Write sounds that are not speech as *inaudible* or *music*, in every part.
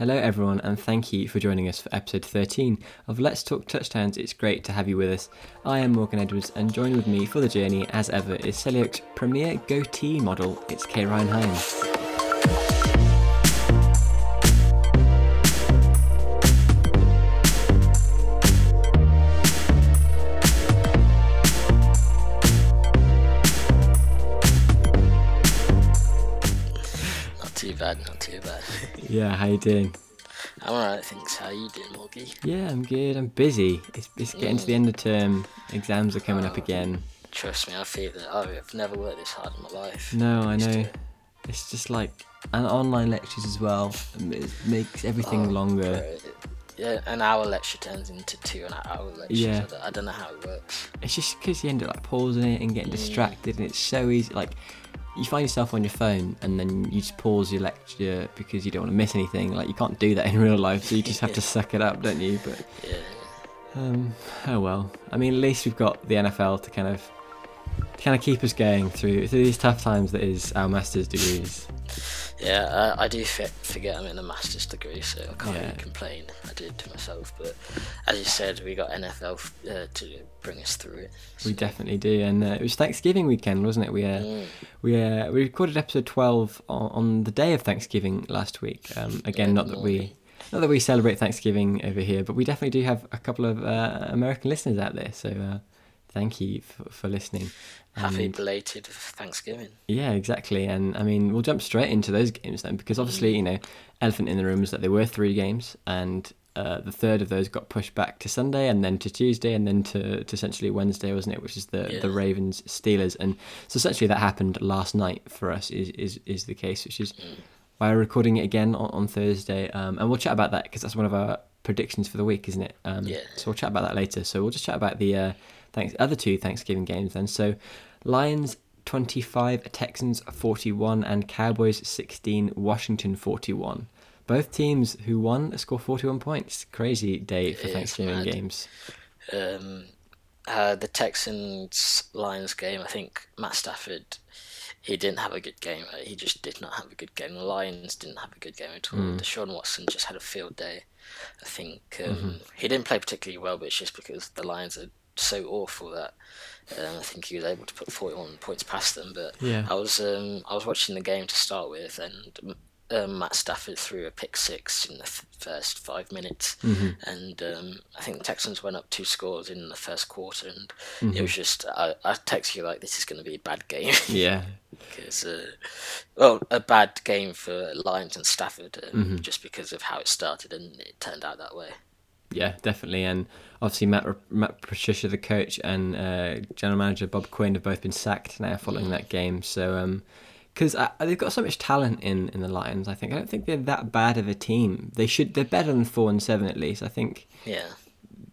Hello, everyone, and thank you for joining us for episode 13 of Let's Talk Touchdowns. It's great to have you with us. I am Morgan Edwards, and joined with me for the journey, as ever, is Selly premier goatee model. It's Kay Ryan Hines. Yeah, how you doing? I'm alright, thanks. How you doing, Morgie? Yeah, I'm good. I'm busy. It's, it's getting to the end of mm. term. Exams are coming up oh, again. Trust me, I feel that oh, I've never worked this hard in my life. No, I Used know. to- It's just like and online lectures as well. Um, it makes everything Oh, longer. bro, Yeah, an hour lecture turns into two and a hour lectures. Yeah. I don't, I don't know how it works. It's just because you end up like pausing it and getting mm. distracted, and it's so easy. Like you find yourself on your phone, and then you just pause your lecture because you don't want to miss anything. Like you can't do that in real life, so you just have to *laughs* suck it up, don't you? But Yeah. um, oh well. I mean, at least we've got the NFL to kind of to kind of keep us going through through these tough times that is our master's degrees. Yeah, I, I do f- forget I'm in a master's degree, so I can't Yeah. really complain. I did to myself, but as you said, we got NFL f- uh, to bring us through it. We definitely do, and uh, it was Thanksgiving weekend, wasn't it? We uh, Mm. we uh, we recorded episode twelve on, on the day of Thanksgiving last week. Um, again, Yeah, not that we not that we celebrate Thanksgiving over here, but we definitely do have a couple of uh, American listeners out there. So uh, thank you for, for listening. Happy belated Thanksgiving. yeah, exactly. And I mean, we'll jump straight into those games then, because obviously, you know, elephant in the room is that there were three games, and uh, the third of those got pushed back to Sunday, and then to Tuesday, and then to, to essentially Wednesday, wasn't it? Which is the, the Ravens Steelers, and so essentially that happened last night for us. Is is, is the case, which is why we're recording it again on, on Thursday, um, and we'll chat about that because that's one of our predictions for the week, isn't it? Um, Yeah. So we'll chat about that later. So we'll just chat about the uh, thanks other two Thanksgiving games then. So Lions 25, Texans 41, and Cowboys 16, Washington 41. Both teams who won score 41 points. Crazy day for It's Thanksgiving games. um, uh, the Texans Lions game, I think Matt Stafford, he didn't have a good game. Uh, He just did not have a good game. The Lions didn't have a good game at all. Deshaun Watson just had a field day. I think um, he didn't play particularly well, but it's just because the Lions are so awful that um, I think he was able to put 41 points past them. But Yeah. I was um, I was watching the game to start with, and um, Matt Stafford threw a pick six in the f- first five minutes, and um, I think the Texans went up two scores in the first quarter, and it was just I, I texted you like this is going to be a bad game *laughs* Yeah. because uh, well a bad game for Lions and Stafford um, just because of how it started and it turned out that way. Yeah, definitely. And obviously, Matt, Matt Patricia, the coach, and uh, general manager Bob Quinn have both been sacked now following that game. So, because uh, they've got so much talent in, in the Lions, I think I don't think they're that bad of a team. They should they're better than four and seven at least. I think Yeah,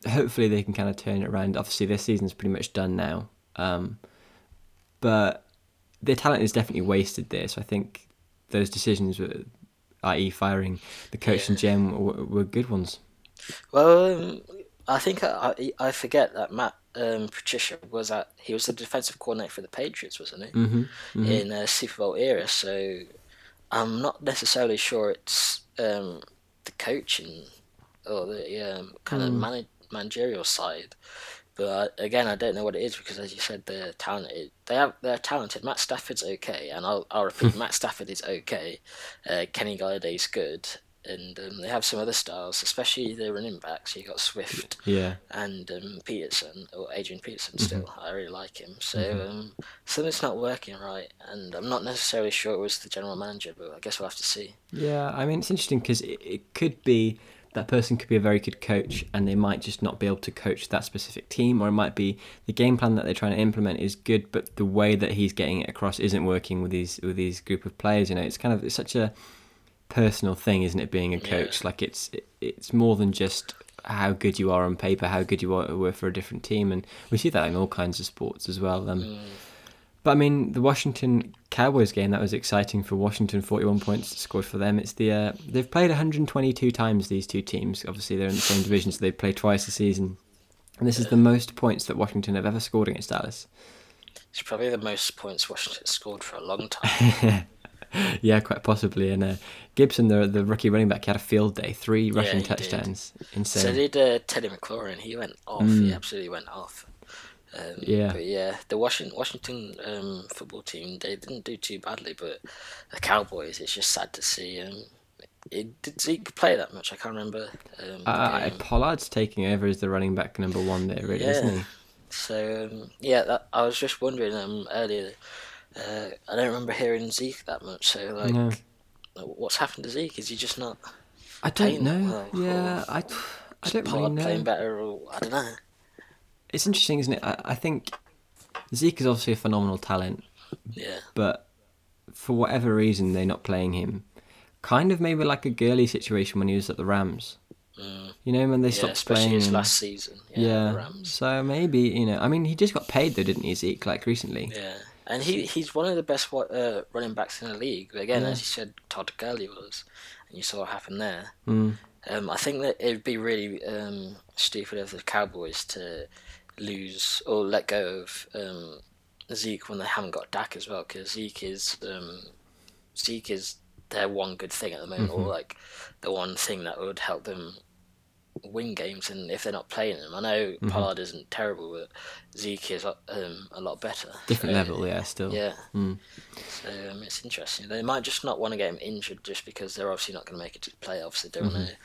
hopefully they can kind of turn it around. Obviously, their season's pretty much done now, um, but their talent is definitely wasted there. So I think those decisions, were, i.e., firing the coach and GM, were, were good ones. Well um, I think I, I forget that Matt um, Patricia was at he was the defensive coordinator for the Patriots, wasn't he? Mm-hmm. in a Super Bowl era. So I'm not necessarily sure it's um, the coaching or the um, kind of manag managerial side. But again, I don't know what it is because, as you said, they're talented. They have they're talented. Matt Stafford's okay, and I'll I'll repeat, *laughs* Matt Stafford is okay. Uh, Kenny Golladay's good, and um, they have some other styles, especially the running backs. You got Swift Yeah. and um, Peterson or Adrian Peterson still. I really like him. So um, something's not working right, and I'm not necessarily sure it was the general manager, but I guess we'll have to see. Yeah, I mean, it's interesting because it, it could be that person could be a very good coach and they might just not be able to coach that specific team, or it might be the game plan that they're trying to implement is good, but the way that he's getting it across isn't working with these with these group of players. You know, it's kind of it's such a personal thing, isn't it? Being a coach, like it's it's more than just how good you are on paper, how good you are were for a different team, and we see that in all kinds of sports as well. Um, But I mean, the Washington Cowboys game that was exciting for Washington. Forty-one points scored for them. It's the uh, they've played 122 times. These two teams, obviously, they're in the same division, so they play twice a season. And this is the most points that Washington have ever scored against Dallas. It's probably the most points Washington scored for a long *laughs* time. *laughs* yeah, quite possibly. And uh, Gibson, the the rookie running back, he had a field day, three rushing he did. touchdowns, So did uh, Terry McLaurin. He went off. He absolutely went off. Um, Yeah. But yeah, the Washington Washington um, football team they didn't do too badly, but the Cowboys. It's just sad to see. Um, it, did Zeke play that much? I can't remember. Um, Uh. Pollard's taking over as the running back number one there, really, isn't he? So um, yeah, that, I was just wondering um, earlier. Uh, I don't remember hearing Zeke that much. So like, No. what's happened to Zeke? Is he just not I don't know. well, Yeah, I, I don't really know. playing better? Or I don't know. It's interesting, isn't it? I, I think Zeke is obviously a phenomenal talent, Yeah. but for whatever reason they're not playing him. Kind of maybe like a Gurley situation when he was at the Rams. Mm. You know, when they Yeah, stopped playing his him. last season. Yeah, yeah. the Rams. So maybe you know. I mean, he just got paid though, didn't he, Zeke? Like recently. Yeah, and he he's one of the best uh, running backs in the league. But again, Yeah. as you said, Todd Gurley was, and you saw what happened there. Mm. Um, I think that it would be really um, stupid of the Cowboys to lose or let go of um, Zeke when they haven't got Dak as well, because Zeke is um, Zeke is their one good thing at the moment, Mm-hmm. or like the one thing that would help them win games. And if they're not playing them, I know Mm-hmm. Pollard isn't terrible, but Zeke is um, a lot better. Different So, level, yeah. Still. Yeah. Mm. So um, it's interesting. They might just not want to get him injured just because they're obviously not going to make it to the playoffs. They don't Mm-hmm. want to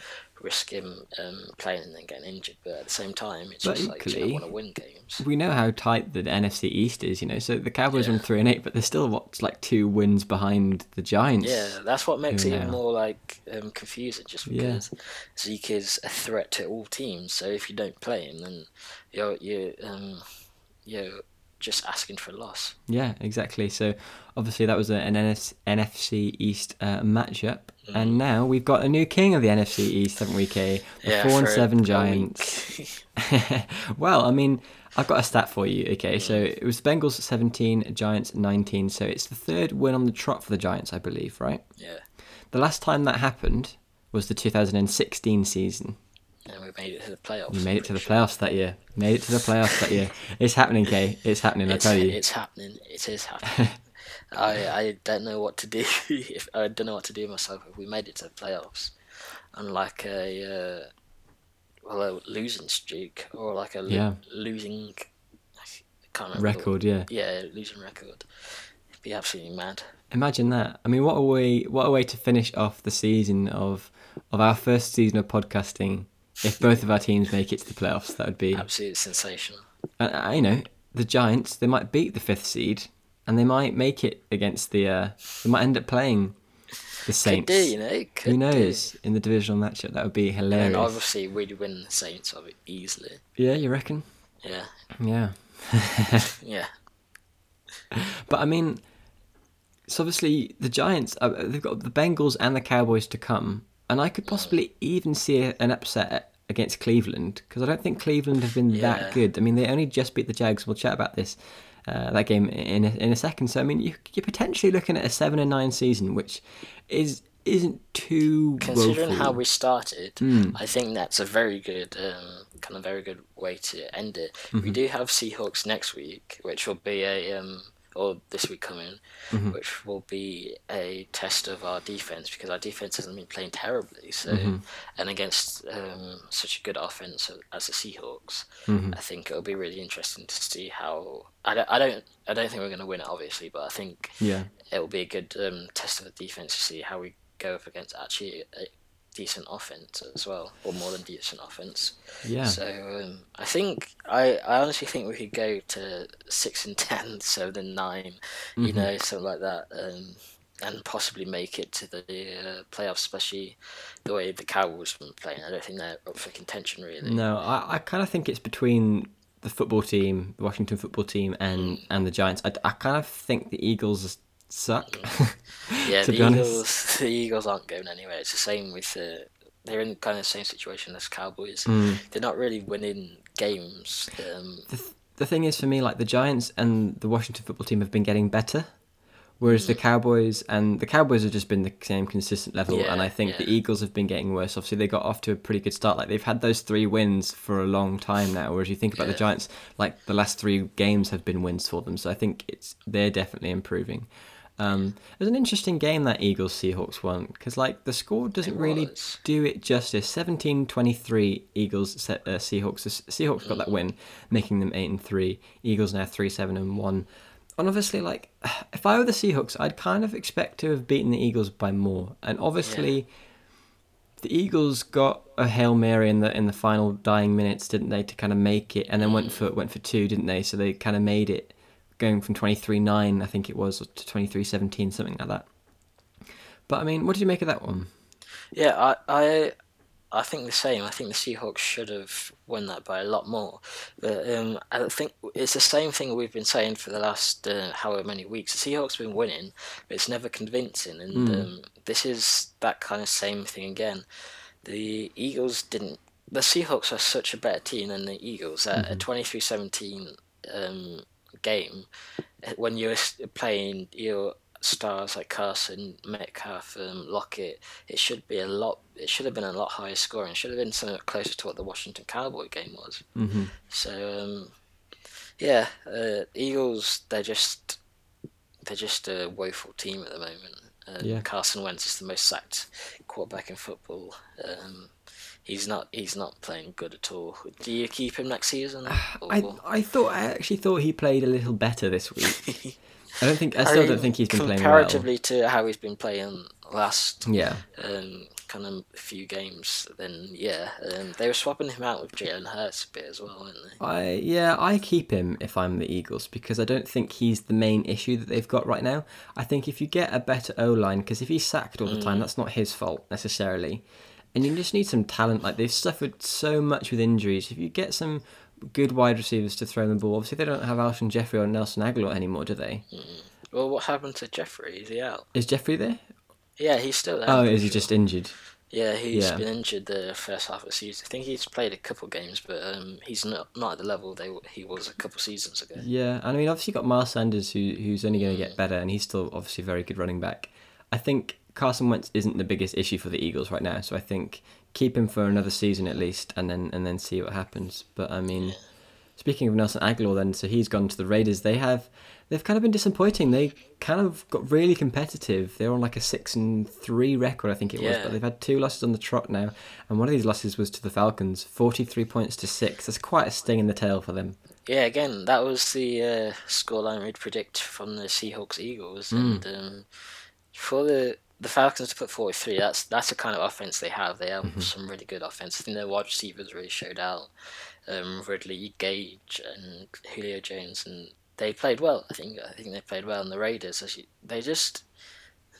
risk him um, playing and then getting injured. But at the same time, it's But just like you equally- want to win games. We know how tight the NFC East is, you know. So the Cowboys are Yeah. on three and eight, but they're still what like two wins behind the Giants. Yeah, that's what makes it even more like um, confusing. Just Yeah. because Zeke is a threat to all teams. So if you don't play him, then you're you um you're just asking for a loss. Yeah, exactly. So obviously that was an NS, NFC East uh, matchup, and now we've got a new king of the NFC East, haven't we, Kay? The Yeah, four and seven Giants. *laughs* well, I mean, I've got a stat for you. Okay, so Mm. it was Bengals seventeen, Giants nineteen. So it's the third win on the trot for the Giants, I believe, right? yeah, The last time that happened was the 2016 season. and we made it to the playoffs. You made it to the playoffs that year. Made it to the playoffs that year. *laughs* It's happening, Kay. It's happening. I tell you. it's happening. It is happening. *laughs* I I don't know what to do. *laughs* If I don't know what to do myself if we made it to the playoffs, unlike a uh, well a losing streak or like a lo- Yeah. losing I can't remember the- Record, yeah. yeah, losing record. It'd be absolutely mad. Imagine that. I mean, what a way! What a way to finish off the season of of our first season of podcasting. If both of our teams make it to the playoffs, that would be. Absolutely sensational. And I know the Giants. They might beat the fifth seed, and they might make it against the. Uh, they might end up playing the Saints. do, you know. Who do. knows in the divisional matchup? That would be And hilarious. obviously we'd win the Saints of it easily. Yeah, you reckon? Yeah, Yeah. *laughs* yeah, But I mean, so obviously the Giants, uh, they've got the Bengals and the Cowboys to come, and I could possibly even see a- an upset against Cleveland because I don't think Cleveland have been Yeah. that good. I mean, they only just beat the Jags. We'll chat about this uh, that game in a, in a second. So I mean, you, you're potentially looking at a seven and nine season, which is isn't too considering woeful. how we started, Hmm. I think that's a very good, um, kind of very good way to end it. We Mm-hmm. do have Seahawks next week, which will be a, um, or this week coming, Mm-hmm. which will be a test of our defense because our defense hasn't been playing terribly. So, Mm-hmm. and against um, such a good offense as the Seahawks, Mm-hmm. I think it'll be really interesting to see how. I don't, I don't, I don't think we're going to win it, obviously, but I think yeah. it will be a good um, test of the defense to see how we go up against actually decent offense as well, or more than decent offense. Yeah. So um, I think I, I honestly think we could go to six and ten, *laughs* seven and 9 Mm-hmm. you know, something like that, um, and possibly make it to the uh, playoffs. Especially the way the Cowboys have been playing. I don't think they're up for contention really. No, I, I kind of think it's between the football team, the Washington football team, and and the Giants. I, I kind of think the Eagles suck. Yeah, *laughs* the. Eagles. *laughs* The Eagles aren't going anywhere. It's the same with uh, they're in kind of the same situation as Cowboys. Mm. They're not really winning games. Um, the, th- the thing is for me like the giants and the washington football team have been getting better whereas Mm. the cowboys and the cowboys have just been the same consistent level Yeah, and i think the eagles have been getting worse obviously they got off to a pretty good start like they've had those three wins for a long time now whereas you think about the giants like the last three games have been wins for them so i think it's they're definitely improving Um, it was an interesting game that Eagles Seahawks one because like the score doesn't really do it justice. 17-23 Eagles uh, Seahawks. The Seahawks got that win, making them eight and three. Eagles now three seven and one. And obviously, like *sighs* if I were the Seahawks, I'd kind of expect to have beaten the Eagles by more. And obviously, the Eagles got a hail mary in the in the final dying minutes, didn't they, to kind of make it, and then went for went for two, didn't they? So they kind of made it, going from twenty three nine, I think it was, to twenty three seventeen, something like that. But I mean, what did you make of that one? Yeah, I, I, I think the same. I think the Seahawks should have won that by a lot more. But um, I think it's the same thing we've been saying for the last uh, however many weeks. The Seahawks have been winning, but it's never convincing, and um, this is that kind of same thing again. The Eagles didn't. The Seahawks are such a better team than the Eagles. At a 23-17 um, game, when you're playing your stars like Carson, Metcalf, um, Lockett, it should be a lot. It should have been a lot higher scoring. It should have been something closer to what the Washington Cowboy game was. Mm-hmm. So um, yeah, uh, Eagles. They're just they're just a woeful team at the moment. Um, Yeah. Carson Wentz is the most sacked quarterback in football. Um, he's not he's not playing good at all. Do you keep him next season? *sighs* I Or- I thought I actually thought he played a little better this week. *laughs* I don't think I I still mean, don't think he's been playing well. comparatively to how he's been playing last Yeah. um, kind of few games. Then yeah, um, they were swapping him out with Jalen Hurts a bit as well, weren't they? I yeah, I keep him if I'm the Eagles because I don't think he's the main issue that they've got right now. I think if you get a better O line, because if he's sacked all the time, that's not his fault necessarily, and you just need some talent. Like they've suffered so much with injuries. If you get some good wide receivers to throw the ball, obviously they don't have Alshon Jeffery or Nelson Agholor anymore, do they? Well, what happened to Jeffery? Is he out? Is Jeffery there? Yeah, he's still there. Oh, is he sure. just injured? Yeah, he's Yeah. been injured the first half of the season. I think he's played a couple games, but um, he's not not at the level they he was a couple seasons ago. Yeah, and I mean, obviously, you got Miles Sanders, who who's only going to get better, and he's still obviously a very good running back. I think Carson Wentz isn't the biggest issue for the Eagles right now, so I think keep him for another season at least, and then and then see what happens. But I mean, speaking of Nelson Agholor, then so he's gone to the Raiders. They have they've kind of been disappointing. They kind of got really competitive. They're on like a six and three record, I think it was, but they've had two losses on the trot now, and one of these losses was to the Falcons, forty three points to six. That's quite a sting in the tail for them. Yeah, again, that was the uh, scoreline we'd predict from the Seahawks Eagles, and um, for the the Falcons to put forty three, that's that's the kind of offense they have. They have some really good offense. I think their wide receivers really showed out. Um, Ridley, Gage, and Julio Jones, and they played well. I think I think they played well. And the Raiders, you, they just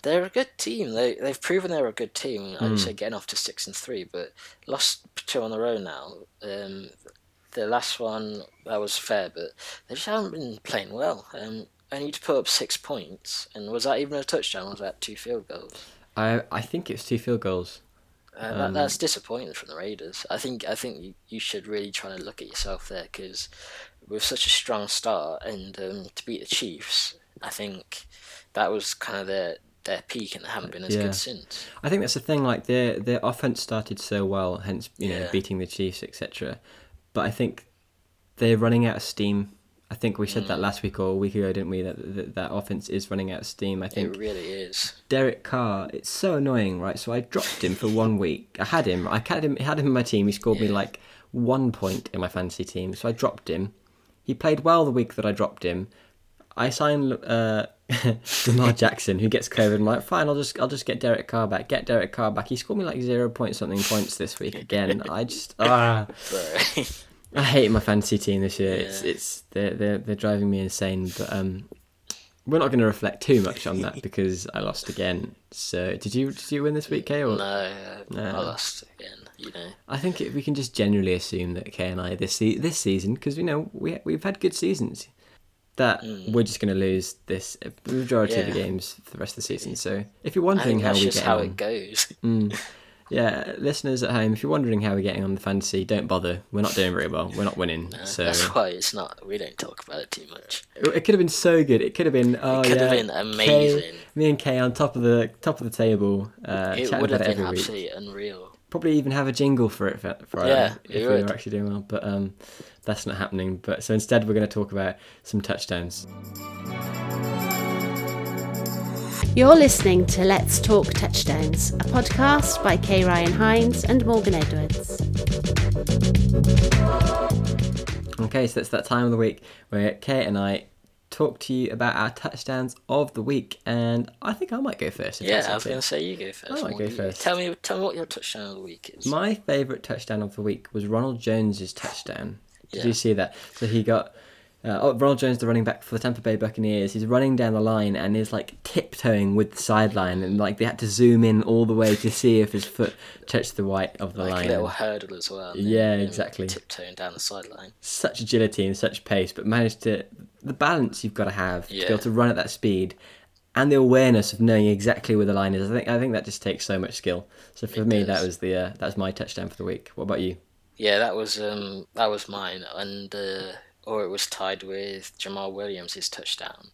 they're a good team. They they've proven they're a good team. I would say getting off to six and three, but lost two on the road now. Um, the last one that was fair, but they just haven't been playing well. Um, only to put up six points, and was that even a touchdown? Or was that two field goals? I I think it's two field goals. Uh, Um, that, that's disappointing from the Raiders. I think I think you, you should really try to look at yourself there because with such a strong start and um, to beat the Chiefs, I think that was kind of their their peak, and they haven't been as Yeah. good since. I think that's the thing. Like their their offense started so well, hence you know beating the Chiefs, etc. But I think they're running out of steam. I think we said that Mm. last week or a week ago, didn't we? That that, that offense is running out of steam. I think It really is. Derek Carr. It's so annoying, right? So I dropped him for one week. I had him. I had him. Had him in my team. He scored me like one point in my fantasy team. So I dropped him. He played well the week that I dropped him. I signed uh, *laughs* Lamar *laughs* Jackson, who gets COVID. I'm like, fine, I'll just I'll just get Derek Carr back. Get Derek Carr back. He scored me like zero point something points this week *laughs* again. I just ah, I hate my fantasy team this year. It's Yeah. it's they're they're they're driving me insane. But um, we're not going to reflect too much on that *laughs* because I lost again. So did you did you win this week, Kay? Or no, No. I lost again. You know. I think if we can just generally assume that Kay and I this se- this season because you know we we've had good seasons. That we're just going to lose this uh, the majority of the Mm. Games for the rest of the season. So if you're wondering how we get how on, it goes. Mm. *laughs* yeah, listeners at home, if you're wondering how we're getting on the fantasy, don't bother. We're not doing very well. We're not winning. so That's why it's not. We don't talk about it too much. it could have been so good. It could have been. Oh, could yeah, have been Kay- amazing. me and Kay on top of the top of the table. Uh, it would have been every week. unreal. Probably even have a jingle for it for, for Yeah, if we were actually doing well. But um, that's not happening. But so instead, we're going to talk about some touchdowns. You're listening to Let's Talk Touchdowns, a podcast by Kay Ryan Hines and Morgan Edwards. Okay, so it's that time of the week where Kate and I talk to you about our touchdowns of the week, and I think I might go first. Yeah, I was okay. going to say you go first. I might go first. Tell me, tell me what your touchdown of the week is. My favourite touchdown of the week was Ronald Jones's touchdown. Did Yeah. you see that? So he got uh, oh, Ronald Jones, the running back for the Tampa Bay Buccaneers. He's running down the line and is like tiptoeing with the sideline, and like they had to zoom in all the way to see if his foot touched the white of the like line. a little hurdle as well. Yeah, then, exactly. Tiptoeing down the sideline. such agility and such pace, but managed to the balance you've got to have to be able to run at that speed, and the awareness of knowing exactly where the line is. I think I think that just takes so much skill. So for It me, that was the uh, that's my touchdown for the week. What about you? Yeah, that was um that was mine, and uh, or it was tied with Jamaal Williams' touchdown,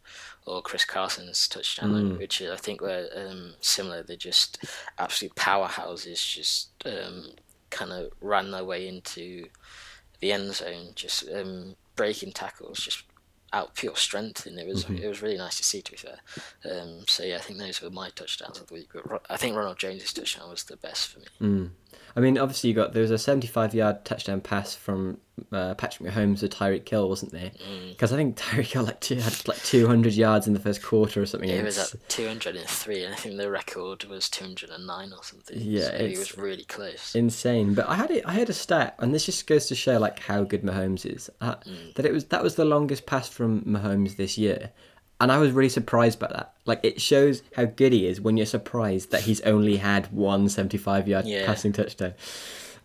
or Chris Carson's touchdown, Mm. which I think were um, similar. They're just absolute powerhouses, just um, kind of ran their way into the end zone, just um, breaking tackles, just out pure strength, and it was Mm-hmm. it was really nice to see. To be fair, um, so yeah, I think those were my touchdowns of the week. But I think Ronald Jones' touchdown was the best for me. Mm. I mean, obviously you got there was a 75 yard touchdown pass from uh, Patrick Mahomes to Tyreek Hill, wasn't there? Mm. Because I think *laughs* Tyreek Hill like two, had like 200 yards in the first quarter or something. It was at 203, and I think the record was 209 or something. Yeah, so it's- was really close. insane. But I had it. I had a stat, and this just goes to show like how good Mahomes is. Uh, Mm. That it was that was the longest pass from Mahomes this year, and I was really surprised by that. Like it shows how good he is when you're surprised that he's only had one 75 yard Yeah. passing touchdown.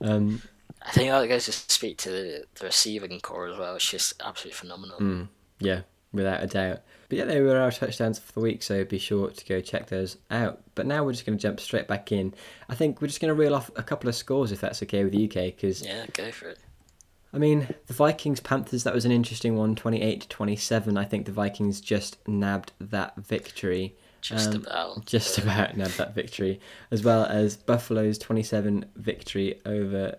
Um, I think that goes to speak to the, the receiving core as well. It's just absolutely phenomenal. Mm. yeah, without a doubt. But yeah, they were our touchdowns for the week, so be sure to go check those out. But now we're just going to jump straight back in. I think we're just going to reel off a couple of scores if that's okay with you, UK, because Yeah, go for it. I mean, the Vikings Panthers, that was an interesting one, 28 to 27. I think the Vikings just nabbed that victory. Just Um, about. *laughs* Just about nabbed that victory. As well as Buffalo's 27 victory over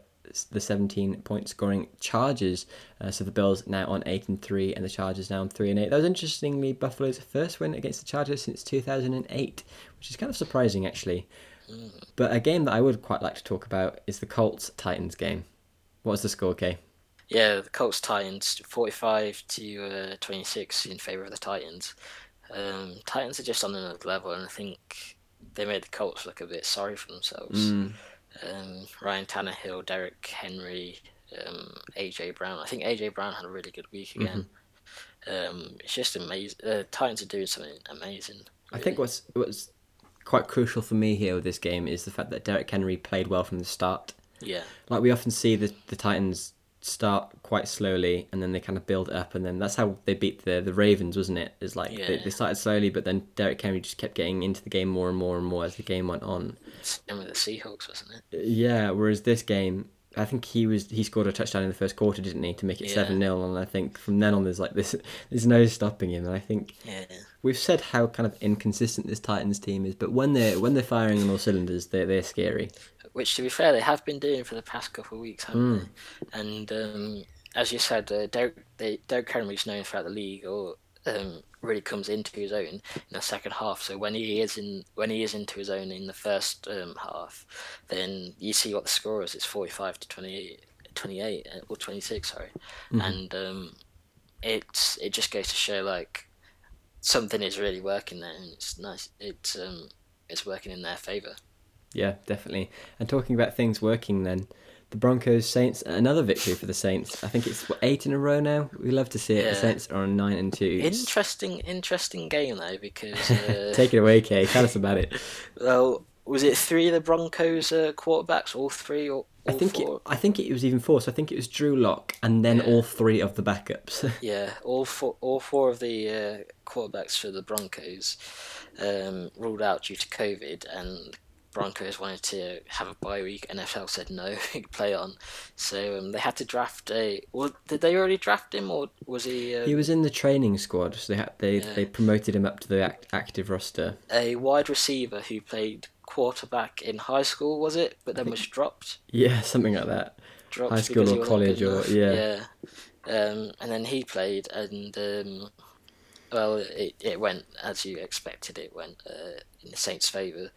the 17 point scoring Chargers. Uh, so the Bills now on 8 and 3, and the Chargers now on 3 and 8. That was interestingly Buffalo's first win against the Chargers since 2008, which is kind of surprising actually. But a game that I would quite like to talk about is the Colts Titans game. What's the score, Kay? Yeah, the Colts Titans 45 to uh, 26 in favor of the Titans. Um, Titans are just on another level, and I think they made the Colts look a bit sorry for themselves. Mm. Um, Ryan Tannehill, Derrick Henry, um, AJ Brown. I think AJ Brown had a really good week again. Um, it's just amazing. Uh, Titans are doing something amazing. I think what's what's quite crucial for me here with this game is the fact that Derrick Henry played well from the start. Yeah, Like we often see the the Titans start quite slowly and then they kind of build up and then that's how they beat the the Ravens, wasn't it? Is like they, Yeah. they started slowly but then Derrick Henry just kept getting into the game more and more and more as the game went on. same with the Seahawks, wasn't it? Yeah, whereas this game I think he was he scored a touchdown in the first quarter, didn't he, to make it Yeah. seven 0 and I think from then on there's like this there's no stopping him and I think Yeah, We've said how kind of inconsistent this Titans team is, but when they're when they're firing on all cylinders, they're they're scary. which to be fair, they have been doing for the past couple of weeks, haven't Mm. they? And um, as you said, uh, Derrick, they, Derrick Henry's known throughout the league, or um, really comes into his own in the second half. So when he is in when he is into his own in the first um, half, then you see what the score is. It's forty five to 28, 28 uh, or twenty six, sorry, and um, it's it just goes to show like something is really working there, and it's nice. It's um, it's working in their favor. Yeah, definitely. And talking about things working, then the Broncos Saints another victory for the Saints. I think it's what, eight in a row now. We love to see it. The Yeah. Saints are on nine and two. Interesting, interesting game though because *laughs* uh, Take it away, Kay. Tell us about it. *laughs* well, was it three of the Broncos uh, quarterbacks, all three, or I think it. I think it was even four. So I think it was Drew Lock and then Yeah. all three of the backups. *laughs* Yeah, all four, all four of the uh, quarterbacks for the Broncos um, ruled out due to COVID, and Broncos wanted to have a bye week. NFL said no, *laughs* he'd play on. So um, they had to draft a. Well, did they already draft him, or was he uh, he was in the training squad, so they had, they Yeah. they promoted him up to the act, active roster. a wide receiver who played quarterback in high school? Was it? But then was dropped. Yeah, *laughs* something like that. dropped High school or college or- enough. yeah. yeah. Um, and then he played, and um, well, it, it went as you expected. It went uh, in the Saints' favour.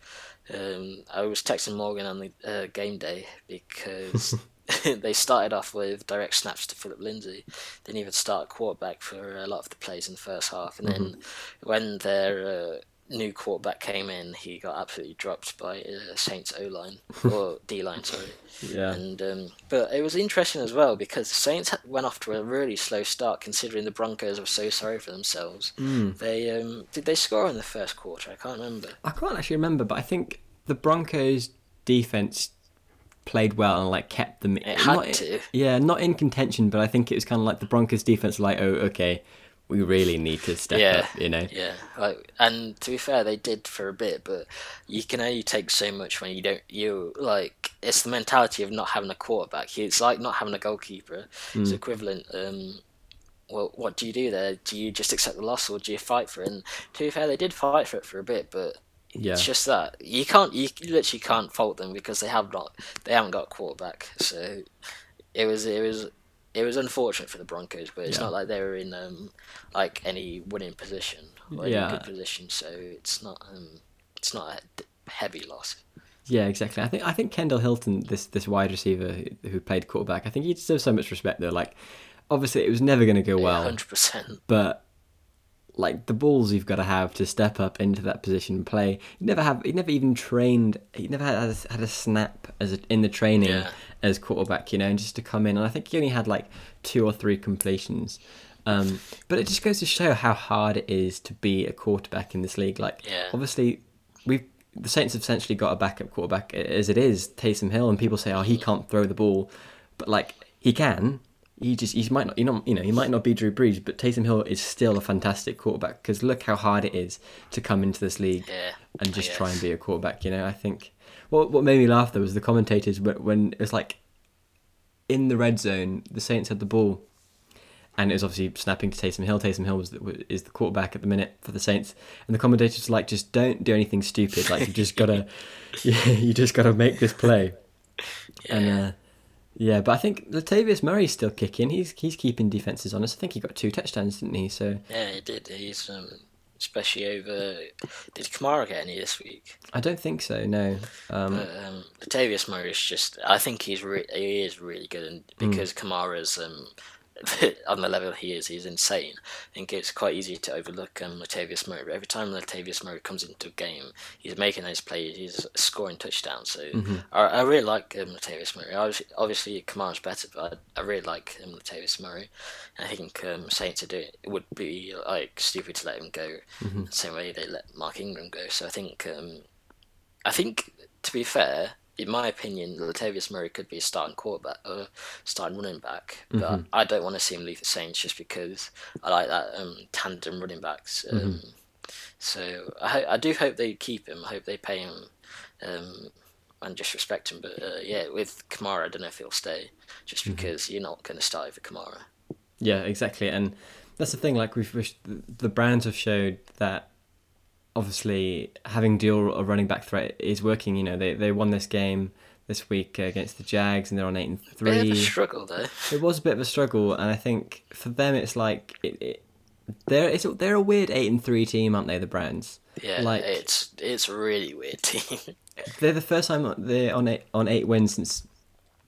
Um, I was texting Morgan on the uh, game day because *laughs* *laughs* they started off with direct snaps to Phillip Lindsay. Didn't even start quarterback for a lot of the plays in the first half, and then when their uh, new quarterback came in, he got absolutely dropped by uh, Saints O line *laughs* or D line, sorry. Yeah. And um, but it was interesting as well because the Saints went off to a really slow start, considering the Broncos were so sorry for themselves. They um, did they score in the first quarter? I can't remember. I can't actually remember, but I think the Broncos defense played well and like kept them. It had not, to. Yeah, not in contention, but I think it was kind of like the Broncos defense, like, oh, okay, we really need to step Yeah. up, you know. Yeah, like, and to be fair, they did for a bit, but you can only take so much when you don't. You like it's the mentality of not having a quarterback. It's like not having a goalkeeper. It's equivalent. Um, well, what do you do there? Do you just accept the loss, or do you fight for it? And to be fair, they did fight for it for a bit, but Yeah. it's just that you can't. You literally can't fault them because they have not. They haven't got a quarterback. So it was. It was. It was unfortunate for the Broncos, but it's Yeah. not like they were in um, like any winning position or any good position. So it's not. Um, it's not a heavy loss. Yeah, exactly. I think I think Kendall Hinton, this this wide receiver who, who played quarterback, I think he deserves so much respect. Though, like, obviously it was never going to go well, hundred percent. but like the balls you've got to have to step up into that position and play. He never have. He never even trained. He never had a, had a snap as a, in the training Yeah. as quarterback. You know, and just to come in, and I think he only had like two or three completions. Um, but it just goes to show how hard it is to be a quarterback in this league. Like, Yeah. obviously, we've the Saints have essentially got a backup quarterback as it is, Taysom Hill, and people say, "Oh, he can't throw the ball," but like he can. He just he might not you know you know he might not be Drew Brees, but Taysom Hill is still a fantastic quarterback because look how hard it is to come into this league Yeah, and just try and be a quarterback. You know, I think what what made me laugh though was the commentators when, when it was like in the red zone, the Saints had the ball, and it was obviously snapping to Taysom Hill. Taysom Hill was the, is the quarterback at the minute for the Saints, and the commentators were like, just don't do anything stupid. Like you just gotta, yeah, *laughs* you just gotta make this play. *laughs* And uh, yeah, but I think Latavius Murray's still kicking. He's he's keeping defenses honest. I think he got two touchdowns, didn't he? So Yeah, he did. He's um, especially over. Did Kamara get any this week? I don't think so. No. Um, But um, Latavius Murray is just. I think he's re- he is really good, and Hmm. because Kamara's um, *laughs* on the level he is, he's insane. I think it's quite easy to overlook um, Latavius Murray. But every time Latavius Murray comes into a game, he's making those plays. He's scoring touchdowns. So Mm-hmm. I, I really like um, Latavius Murray. Obviously, obviously Kamara's better, but I, I really like um, Latavius Murray. And I think um, Saints to do it, it would be like stupid to let him go Mm-hmm. the same way they let Mark Ingram go. So I think um, I think, to be fair, in my opinion, Latavius Murray could be a starting quarterback or starting running back, but Mm-hmm. I don't want to see him leave the Saints just because I like that um, tandem running backs. Um, Mm-hmm. So I, ho- I do hope they keep him. I hope they pay him um, and just respect him. But uh, yeah, with Kamara, I don't know if he'll stay just Mm-hmm. because you're not going to start over Kamara. Yeah, exactly, and that's the thing. Like we've the Browns have showed that obviously having dual a running back threat is working. You know, they they won this game this week against the Jags, and they're on eight and three. Bit of a struggle though. It was a bit of a struggle, and I think for them it's like it, it, they're it's, they're a weird eight and three team, aren't they? The Browns. Yeah, like it's it's a really weird team. *laughs* they're the first time they're on eight on eight wins since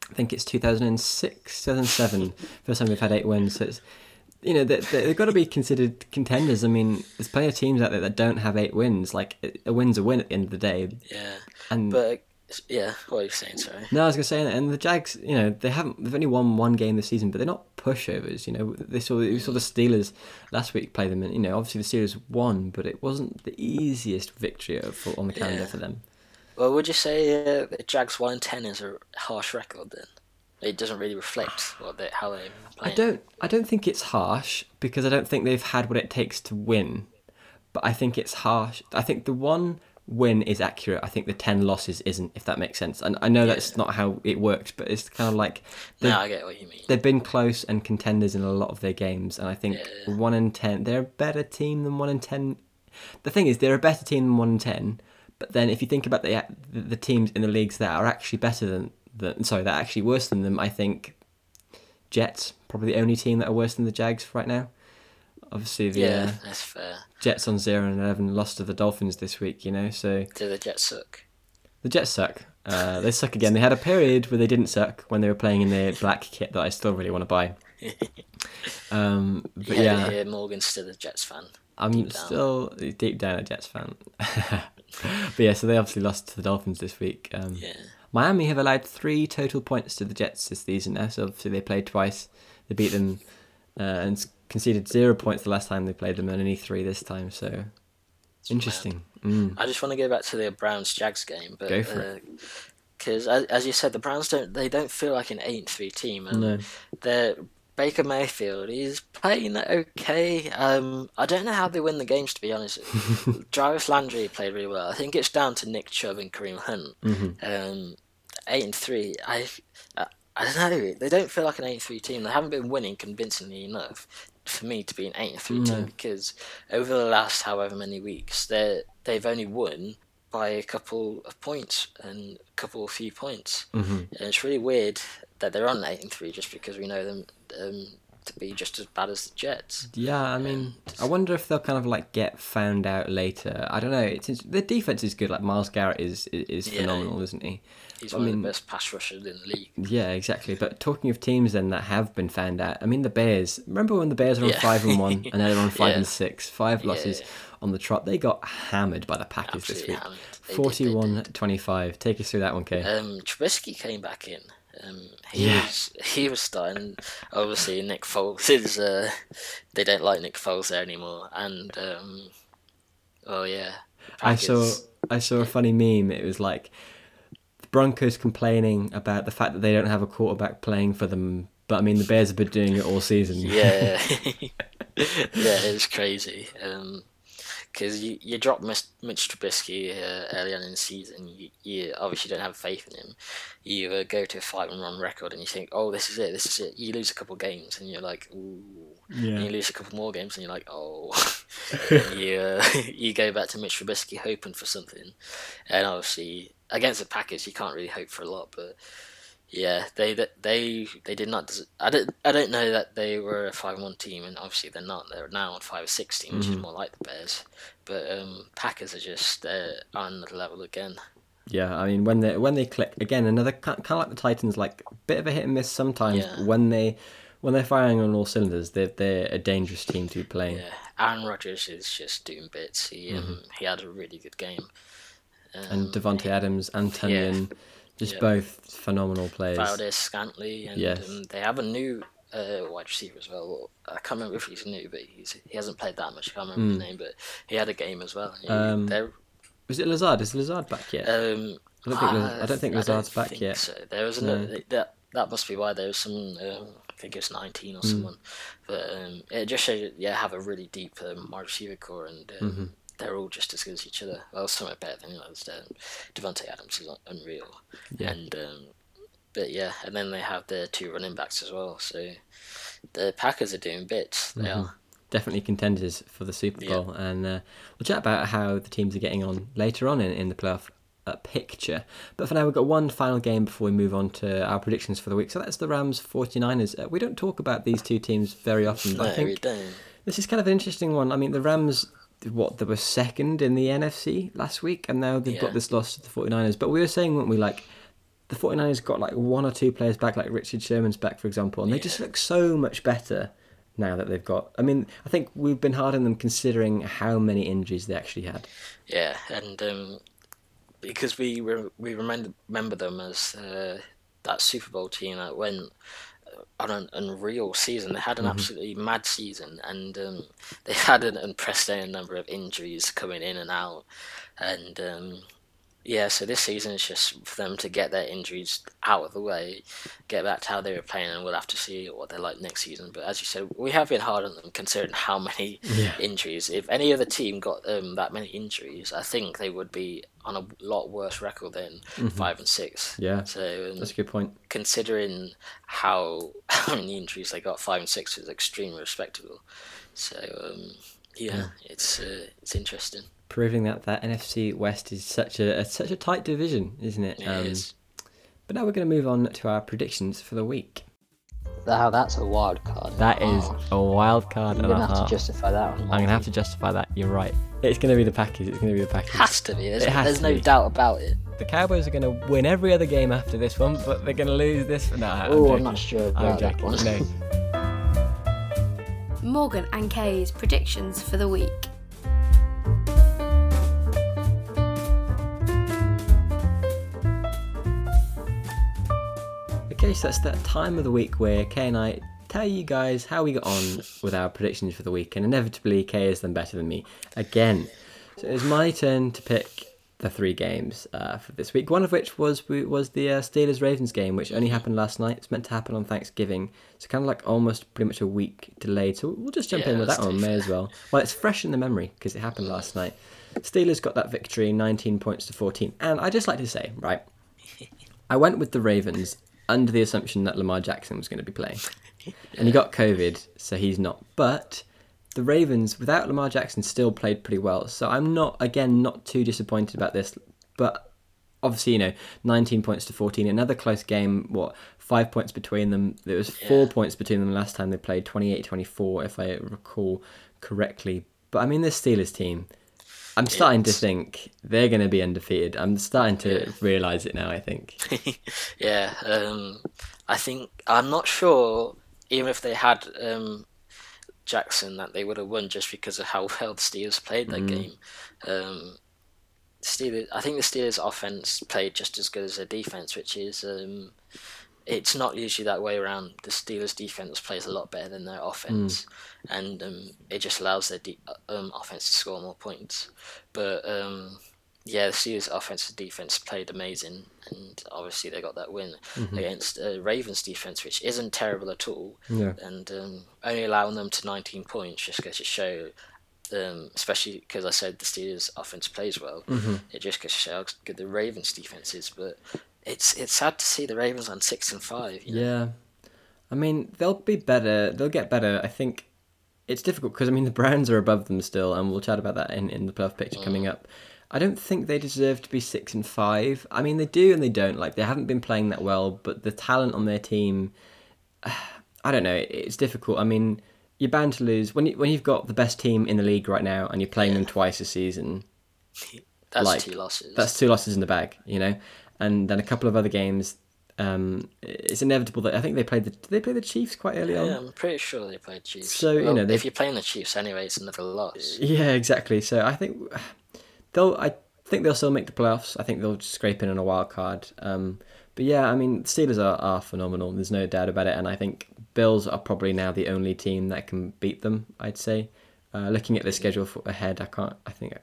I think it's 2006, 2007. first time they've had eight wins. So it's you know they, they, they've got to be considered contenders. I mean, there's plenty of teams out there that don't have eight wins. Like a win's a win at the end of the day. yeah, And but yeah, what are you saying? Sorry. no, I was gonna say, and the Jags, you know, they haven't they've only won one game this season, but they're not pushovers. You know, they saw we saw the Steelers last week play them, and you know, obviously the Steelers won, but it wasn't the easiest victory for, on the calendar Yeah. for them. Well, would you say uh, the Jags one and ten is a harsh record then? It doesn't really reflect what they how they I don't I don't think it's harsh because I don't think they've had what it takes to win. But I think it's harsh. I think the one win is accurate. I think the 10 losses isn't if that makes sense. And I know that's not how it works, but it's kind of like they've, No, I get what you mean. they've been close and contenders in a lot of their games and I think Yeah. 1 in 10 they're a better team than 1 in 10. The thing is they're a better team than 1 in 10. But then if you think about the, the teams in the leagues that are actually better than than sorry, that are actually worse than them, I think Jets probably the only team that are worse than the Jags right now. Obviously, the Yeah, uh, that's fair. Jets on zero and eleven lost to the Dolphins this week. You know, so Do the Jets suck? the Jets suck. Uh, *laughs* they suck again. They had a period where they didn't suck when they were playing in their black kit that I still really want to buy. *laughs* Um, but Yeah, yeah, yeah, Morgan's still a Jets fan. I'm deep still deep down a Jets fan. *laughs* but yeah, so they obviously lost to the Dolphins this week. Um, Yeah. Miami have allowed three total points to the Jets this season now. So obviously they played twice. They beat them uh, and conceded zero points the last time they played them, and only three this time. So interesting. Mm. I just want to go back to the Browns Jags game, but Go for it. because as, as you said, the Browns don't they don't feel like an eight three team, and No. they're Baker Mayfield, he's playing okay. Um, I don't know how they win the games, to be honest. *laughs* Jarvis Landry played really well. I think it's down to Nick Chubb and Kareem Hunt. Um, eight and three. I, I, I don't know. They don't feel like an eight and three team. They haven't been winning convincingly enough for me to be an eight and three team. Because over the last however many weeks, they they've only won by a couple of points and a couple of few points. Mm-hmm. And it's really weird that they're on eight and three just because we know them um, to be just as bad as the Jets. Yeah, I mean, I wonder if they'll kind of like get found out later. I don't know. It's, it's the defense is good. Like Myles Garrett is is, is Yeah. phenomenal, isn't he? He's I one mean- of the best pass rushers in the league. Yeah, exactly. But talking of teams then that have been found out, I mean the Bears. Remember when the Bears were on Yeah. five and one, *laughs* and now they're on five Yeah. and six, five losses on the trot. They got hammered by the Packers this week. hammered. They did, they 41-25. Take us through that one, Kay. Um, Trubisky came back in. Um, he Yeah. was *laughs* he was starting. Obviously, Nick Foles is. Uh, they don't like Nick Foles there anymore, and um, oh yeah, I saw I saw a funny meme. It was like the Broncos complaining about the fact that they don't have a quarterback playing for them. But I mean, the Bears have been doing it all season. Yeah, *laughs* *laughs* yeah, it was crazy. Because you, you drop Mitch, Mitch Trubisky uh, early on in the season, you, you obviously don't have faith in him. You uh, go to a five and run record, and you think, "Oh, this is it, this is it." You lose a couple games, and you're like, "Ooh." Yeah. And you lose a couple more games, and you're like, "Oh." *laughs* you uh, *laughs* you go back to Mitch Trubisky hoping for something, and obviously against the Packers, you can't really hope for a lot, but. Yeah, they they they did not. I don't I don't know that they were a five one team, and obviously they're not. They're now on five six team, which is more like the Bears. But um, Packers are just uh, on another level again. Yeah, I mean when they when they click again, another kind of like the Titans, like a bit of a hit and miss sometimes. Yeah. But when they when they're firing on all cylinders, they're they're a dangerous team to be playing. Yeah, Aaron Rodgers is just doing bits. He um, he had a really good game. Um, And Davante Adams, Antonian, just Yeah. both phenomenal players. Valdez Scantley, and Yes. um, they have a new uh, wide receiver as well. I can't remember if he's new, but he's he hasn't played that much. I can't remember his name, but he had a game as well. He- Hmm. Um, Was it Lazard? Is Lazard back yet? Um, I don't think Laz- I don't think Lazard's back think yet. So there was another, that that must be why there was some. Um, I think it was nineteen Hmm. or someone, but um, it just shows you, yeah have a really deep um, wide receiver core and um, Mm-hmm. They're all just as good as each other. Well, some are better than others. Um, Davante Adams is unreal, Yeah. and um, but yeah, and then they have their two running backs as well. So the Packers are doing bits. They Mm-hmm. are. Definitely contenders for the Super Yeah. Bowl, and uh, we'll chat about how the teams are getting on later on in, in the playoff uh, picture. But for now, we've got one final game before we move on to our predictions for the week. So that's the Rams 49ers. Uh, we don't talk about these two teams very often, No, I think we don't. This is kind of an interesting one. I mean, the Rams, what, they were second in the NFC last week, and now they've got this loss to the 49ers. But we were saying, weren't we, like, the 49ers got like one or two players back, like Richard Sherman's back, for example, and they just look so much better now that they've got. I mean, I think we've been hard on them considering how many injuries they actually had. Yeah, and um, because we re- we remember remember them as uh, that Super Bowl team that went on an unreal season. They had an absolutely mad season, and um, they had an unprecedented number of injuries coming in and out, and um, yeah, so this season is just for them to get their injuries out of the way, get back to how they were playing, and we'll have to see what they're like next season. But as you said, we have been hard on them considering how many Yeah. injuries. If any other team got um, that many injuries, I think they would be on a lot worse record than five and six. Yeah, So um, That's a good point. considering how *coughs* how many injuries they got, five and six is extremely respectable. So um, yeah, it's uh, it's interesting. Proving that that NFC West is such a, a such a tight division, isn't it? It is. But now we're going to move on to our predictions for the week. Wow, that's a wild card. That is Oh, a wild card You're and a gonna have half. to justify that one. I'm gonna have to justify that. You're right. It's gonna be the Packers. It's gonna be the Packers. Has to be. There's, It has there's to no be. doubt about it. The Cowboys are gonna win every other game after this one, but they're gonna lose this. No, I'm Oh, I'm not sure I'm about that one. No. *laughs* Morgan and Kay's predictions for the week. Okay, so that's that time of the week where Kay and I tell you guys how we got on with our predictions for the week, and inevitably Kay has done better than me again. So it was my turn to pick the three games uh, for this week. One of which was was the uh, Steelers Ravens game, which only happened last night. It's meant to happen on Thanksgiving, so kind of like almost pretty much a week delayed. So we'll just jump Yeah, in with that one, may as well. Well, it's fresh in the memory because it happened last night. Steelers got that victory, 19 points to 14, and I just like to say, right. I went with the Ravens under the assumption that Lamar Jackson was going to be playing. And he got COVID, so he's not. But the Ravens, without Lamar Jackson, still played pretty well. So I'm not, again, not too disappointed about this. But obviously, you know, 19 points to 14, another close game. What, five points between them? There was four Yeah. points between them last time they played, 28 24, if I recall correctly. But I mean, this Steelers team. I'm starting to think they're going to be undefeated. I'm starting to Yeah. realise it now, I think. *laughs* yeah, um, I think I'm not sure. Even if they had um, Jackson, that they would have won just because of how *laughs* well the Steelers played that game. Um, Steelers, I think the Steelers' offense played just as good as their defense, which is um, it's not usually that way around. The Steelers' defense plays a lot better than their offense, and um, it just allows their de- um, offense to score more points. But um, yeah, the Steelers' offense and defense played amazing, and obviously they got that win against uh, Ravens' defense, which isn't terrible at all. Yeah. And um, only allowing them to 19 points just goes to show, um, especially because I said the Steelers' offense plays well, it just goes to show how good the Ravens' defense is. But it's it's sad to see the Ravens on six and five. You know? Yeah, I mean they'll be better. They'll get better. I think it's difficult because I mean the Browns are above them still, and we'll chat about that in in the playoff picture coming up. I don't think they deserve to be six and five. I mean they do and they don't. Like they haven't been playing that well, but the talent on their team, *sighs* I don't know. It's difficult. I mean you're bound to lose when you when you've got the best team in the league right now and you're playing them twice a season. *laughs* That's like, two losses. That's two losses in the bag, you know, and then a couple of other games. Um, it's inevitable that I think they played the did they play the Chiefs quite early yeah, on. Yeah, I'm pretty sure they played Chiefs. So, you know, they- if you're playing the Chiefs anyway, it's another loss. Yeah, exactly. So I think they'll I think they'll still make the playoffs. I think they'll just scrape in on a wild card. Um, but yeah, I mean the Steelers are, are phenomenal. There's no doubt about it, and I think Bills are probably now the only team that can beat them. I'd say. Uh, looking at the schedule for, ahead, I can't. I think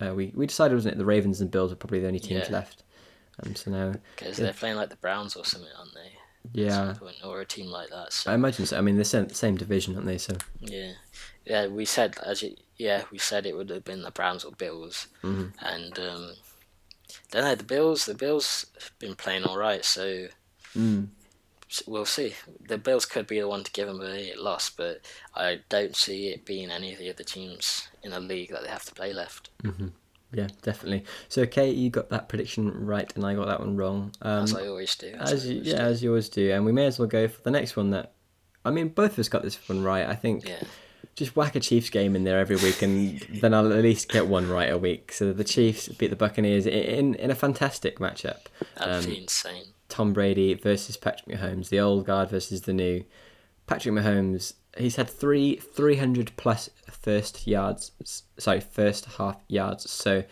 uh, we we decided wasn't it the Ravens and Bills are probably the only teams Yeah. left. Um, so now Because they're playing like the Browns or something, aren't they? Yeah. point, or a team like that. So I imagine so. I mean, they're same, same division, aren't they? So yeah, yeah. We said as you, yeah, we said it would have been the Browns or Bills, Mm-hmm. and um, don't know the Bills. The Bills have been playing all right, so Mm. we'll see. The Bills could be the one to give them a loss, but I don't see it being any of the other teams in the league that they have to play left. yeah, definitely. So Kate, you got that prediction right, and I got that one wrong. Um, As I always do. as I you, always yeah, do. as you always do, and we may as well go for the next one. That I mean, both of us got this one right. I think yeah. Just whack a Chiefs game in there every week, and then I'll at least get one right a week. So the Chiefs beat the Buccaneers in in, a fantastic matchup. That'd Um, insane. Tom Brady versus Patrick Mahomes, the old guard versus the new. Patrick Mahomes, he's had three 300 plus first yards, sorry, first half yards. So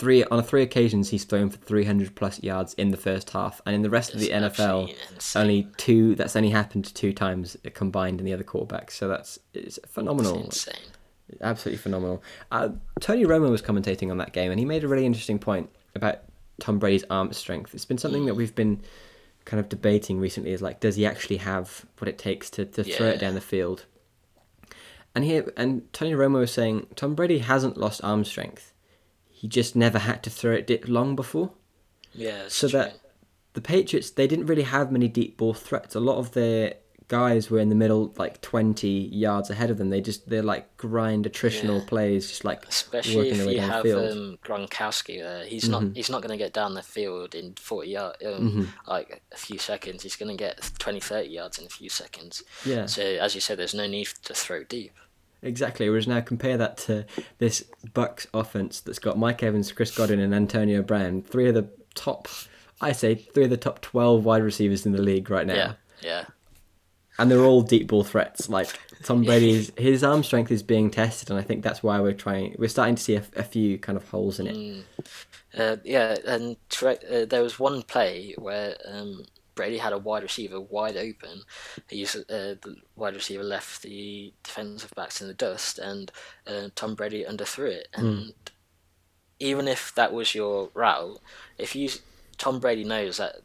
three on three occasions he's thrown for 300 plus yards in the first half, and in the rest of the NFL, only two. That's only happened two times combined in the other quarterbacks. So that's it's phenomenal It's absolutely phenomenal. Uh, Tony Romo was commentating on that game, and he made a really interesting point about Tom Brady's arm strength. It's been something that we've been kind of debating recently. Is like, does he actually have what it takes to, to throw it down the field? And here, and Tony Romo was saying Tom Brady hasn't lost arm strength. He just never had to throw it long before. Yeah. So true. that the Patriots, they didn't really have many deep ball threats. A lot of their guys were in the middle, like twenty yards ahead of them. They just they're like grind attritional Yeah. plays, just like Especially working if you have um, Gronkowski there, he's not he's not going to get down the field in forty yard um, Mm-hmm. like a few seconds. He's going to get 20, 30 yards in a few seconds. yeah, So as you said, there's no need to throw deep. Exactly. Whereas now compare that to this Bucks offense that's got Mike Evans, Chris Godwin, and Antonio Brown, three of the top, I say, three of the top twelve wide receivers in the league right now. Yeah, yeah, and they're all deep ball threats. Like Tom *laughs* Brady's, his arm strength is being tested, and I think that's why we're trying. We're starting to see a, a few kind of holes in it. uh, yeah. And Tre- uh, there was one play where um, Brady had a wide receiver wide open. He's uh, the wide receiver left the defensive backs in the dust, and uh, Tom Brady underthrew it. And even if that was your route, if you Tom Brady knows that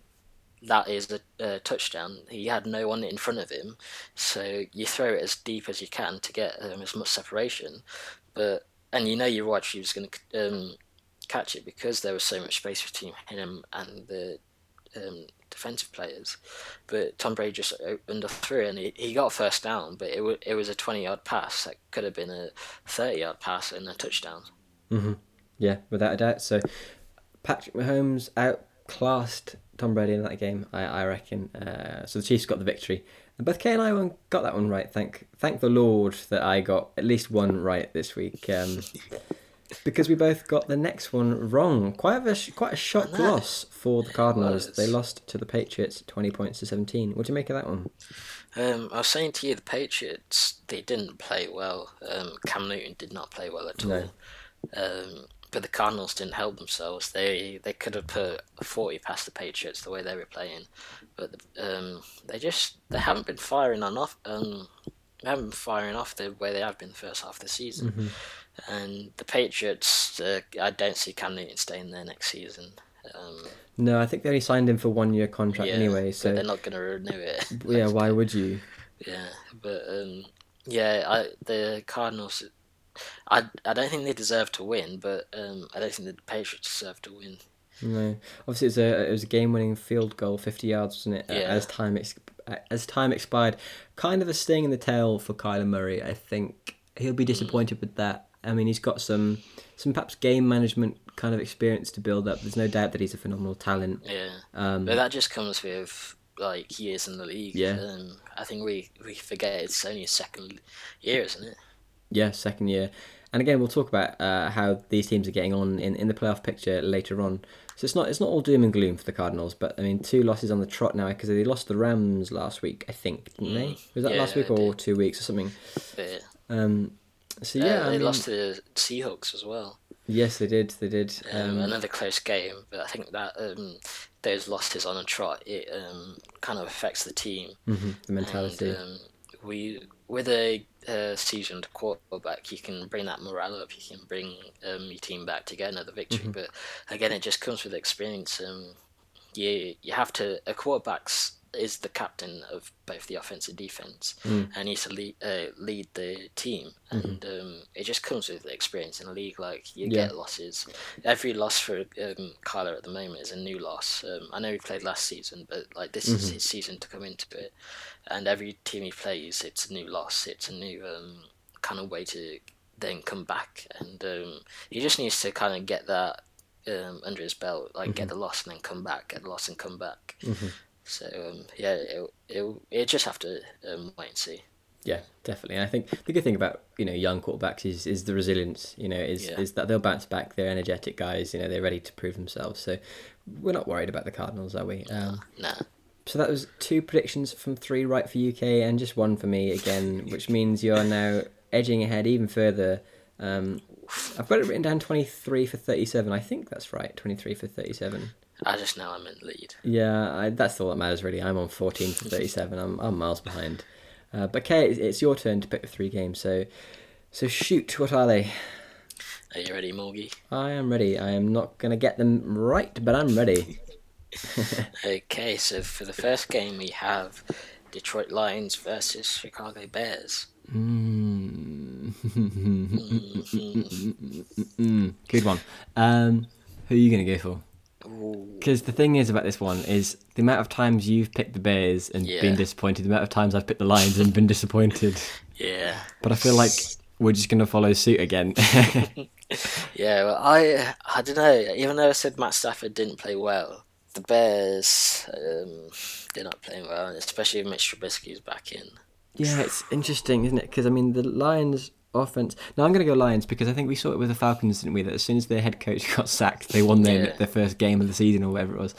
that is a, a touchdown. He had no one in front of him, so you throw it as deep as you can to get um, as much separation. But and you know your wide receiver's going to um, catch it because there was so much space between him and the um, defensive players. But Tom Brady just o- underthrew it and he, he got a first down, but it, w- it was a 20 yard pass that could have been a 30 yard pass and a touchdown. Yeah, without a doubt. So Patrick Mahomes outclassed Tom Brady in that game, I, I reckon. Uh, so the Chiefs got the victory. And both Kay and I got that one right. Thank thank the Lord that I got at least one right this week. Um, *laughs* because we both got the next one wrong. Quite a quite a shock loss for the Cardinals. They lost to the Patriots, twenty points to seventeen. What do you make of that one? Um, I was saying to you, the Patriots they didn't play well. Um, Cam Newton did not play well at all. No. Um, but the Cardinals didn't help themselves. They they could have put forty past the Patriots the way they were playing, but um, they just they haven't been firing on off. Um, they haven't been firing off the way they have been the first half of the season. Mm-hmm. And the Patriots, uh, I don't see Cam Newton staying there next season. Um, No, I think they only signed him for one year contract yeah, anyway. So they're not going to renew it. *laughs* yeah, why would you? Yeah, but um, yeah, I the Cardinals. I I don't think they deserve to win, but um, I don't think the Patriots deserve to win. No, obviously it was a it was a game winning field goal, fifty yards, wasn't it? Yeah. As time ex- as time expired, kind of a sting in the tail for Kyler Murray. I think he'll be disappointed with that. I mean, he's got some some perhaps game management kind of experience to build up. There's no doubt that he's a phenomenal talent. Yeah, Um, but that just comes with like years in the league. Yeah. um, I think we we forget it's only his second year, isn't it? Yeah, second year. And again, we'll talk about uh, how these teams are getting on in, in the playoff picture later on. So it's not it's not all doom and gloom for the Cardinals, but I mean, two losses on the trot now because they lost the Rams last week, I think, didn't they? Was that Mm. Yeah, last week or two weeks or something? But, Um, so uh, yeah, I they mean, lost to the Seahawks as well. yes, they did. They did. Um, Um, another close game, but I think that um, those losses on a trot it um, kind of affects the team. mhm, the mentality. And, um, we with a uh, seasoned quarterback, you can bring that morale up. You can bring um, your team back to get another victory. Mm-hmm. But again, it just comes with experience. Um, you you have to a quarterback's is the captain of both the offense and defense, Mm. and he's to lead, uh, lead the team. And um, it just comes with experience in a league. Like you Mm-hmm. Yeah. get losses. Every loss for um, Kyler at the moment is a new loss. Um, I know he played last season, but like this Mm-hmm. is his season to come into it. And every team he plays, it's a new loss. It's a new um, kind of way to then come back. And um, he just needs to kind of get that um, under his belt, like Mm-hmm. get the loss and then come back, get the loss and come back. So um, yeah, it it it just have to um, wait and see. Yeah, definitely. And I think the good thing about you know young quarterbacks is is the resilience. You know, is Yeah. is that they'll bounce back. They're energetic guys. You know, they're ready to prove themselves. So we're not worried about the Cardinals, are we? Um, Nah, So that was two predictions from three right for UK and just one for me again, which means you're now edging ahead even further. Um, I've got it written down 23 for 37. I think that's right, 23 for 37. I just know I'm in the lead. Yeah, I, that's all that matters really. I'm on 14 for 37. I'm, I'm miles behind. Uh, but Kay, it's, it's your turn to pick the three games. So, so shoot, what are they? Are you ready, Morgie? I am ready. I am not going to get them right, but I'm ready. *laughs* Okay, so for the first game we have Detroit Lions versus Chicago Bears. *laughs* Good one. Um, who are you going to go for? Because the thing is about this one is the amount of times you've picked the Bears and Yeah. been disappointed, the amount of times I've picked the Lions and been disappointed. *laughs* Yeah. But I feel like we're just going to follow suit again. *laughs* Yeah, well, I I don't know. Even though I said Matt Stafford didn't play well, the Bears um, they're not playing well, especially if Mitch Trubisky is back in. yeah, it's interesting, isn't it? Because I mean, the Lions offense. Now I'm going to go Lions because I think we saw it with the Falcons, didn't we? That as soon as their head coach *laughs* got sacked, they won their Yeah. their first game of the season or whatever it was.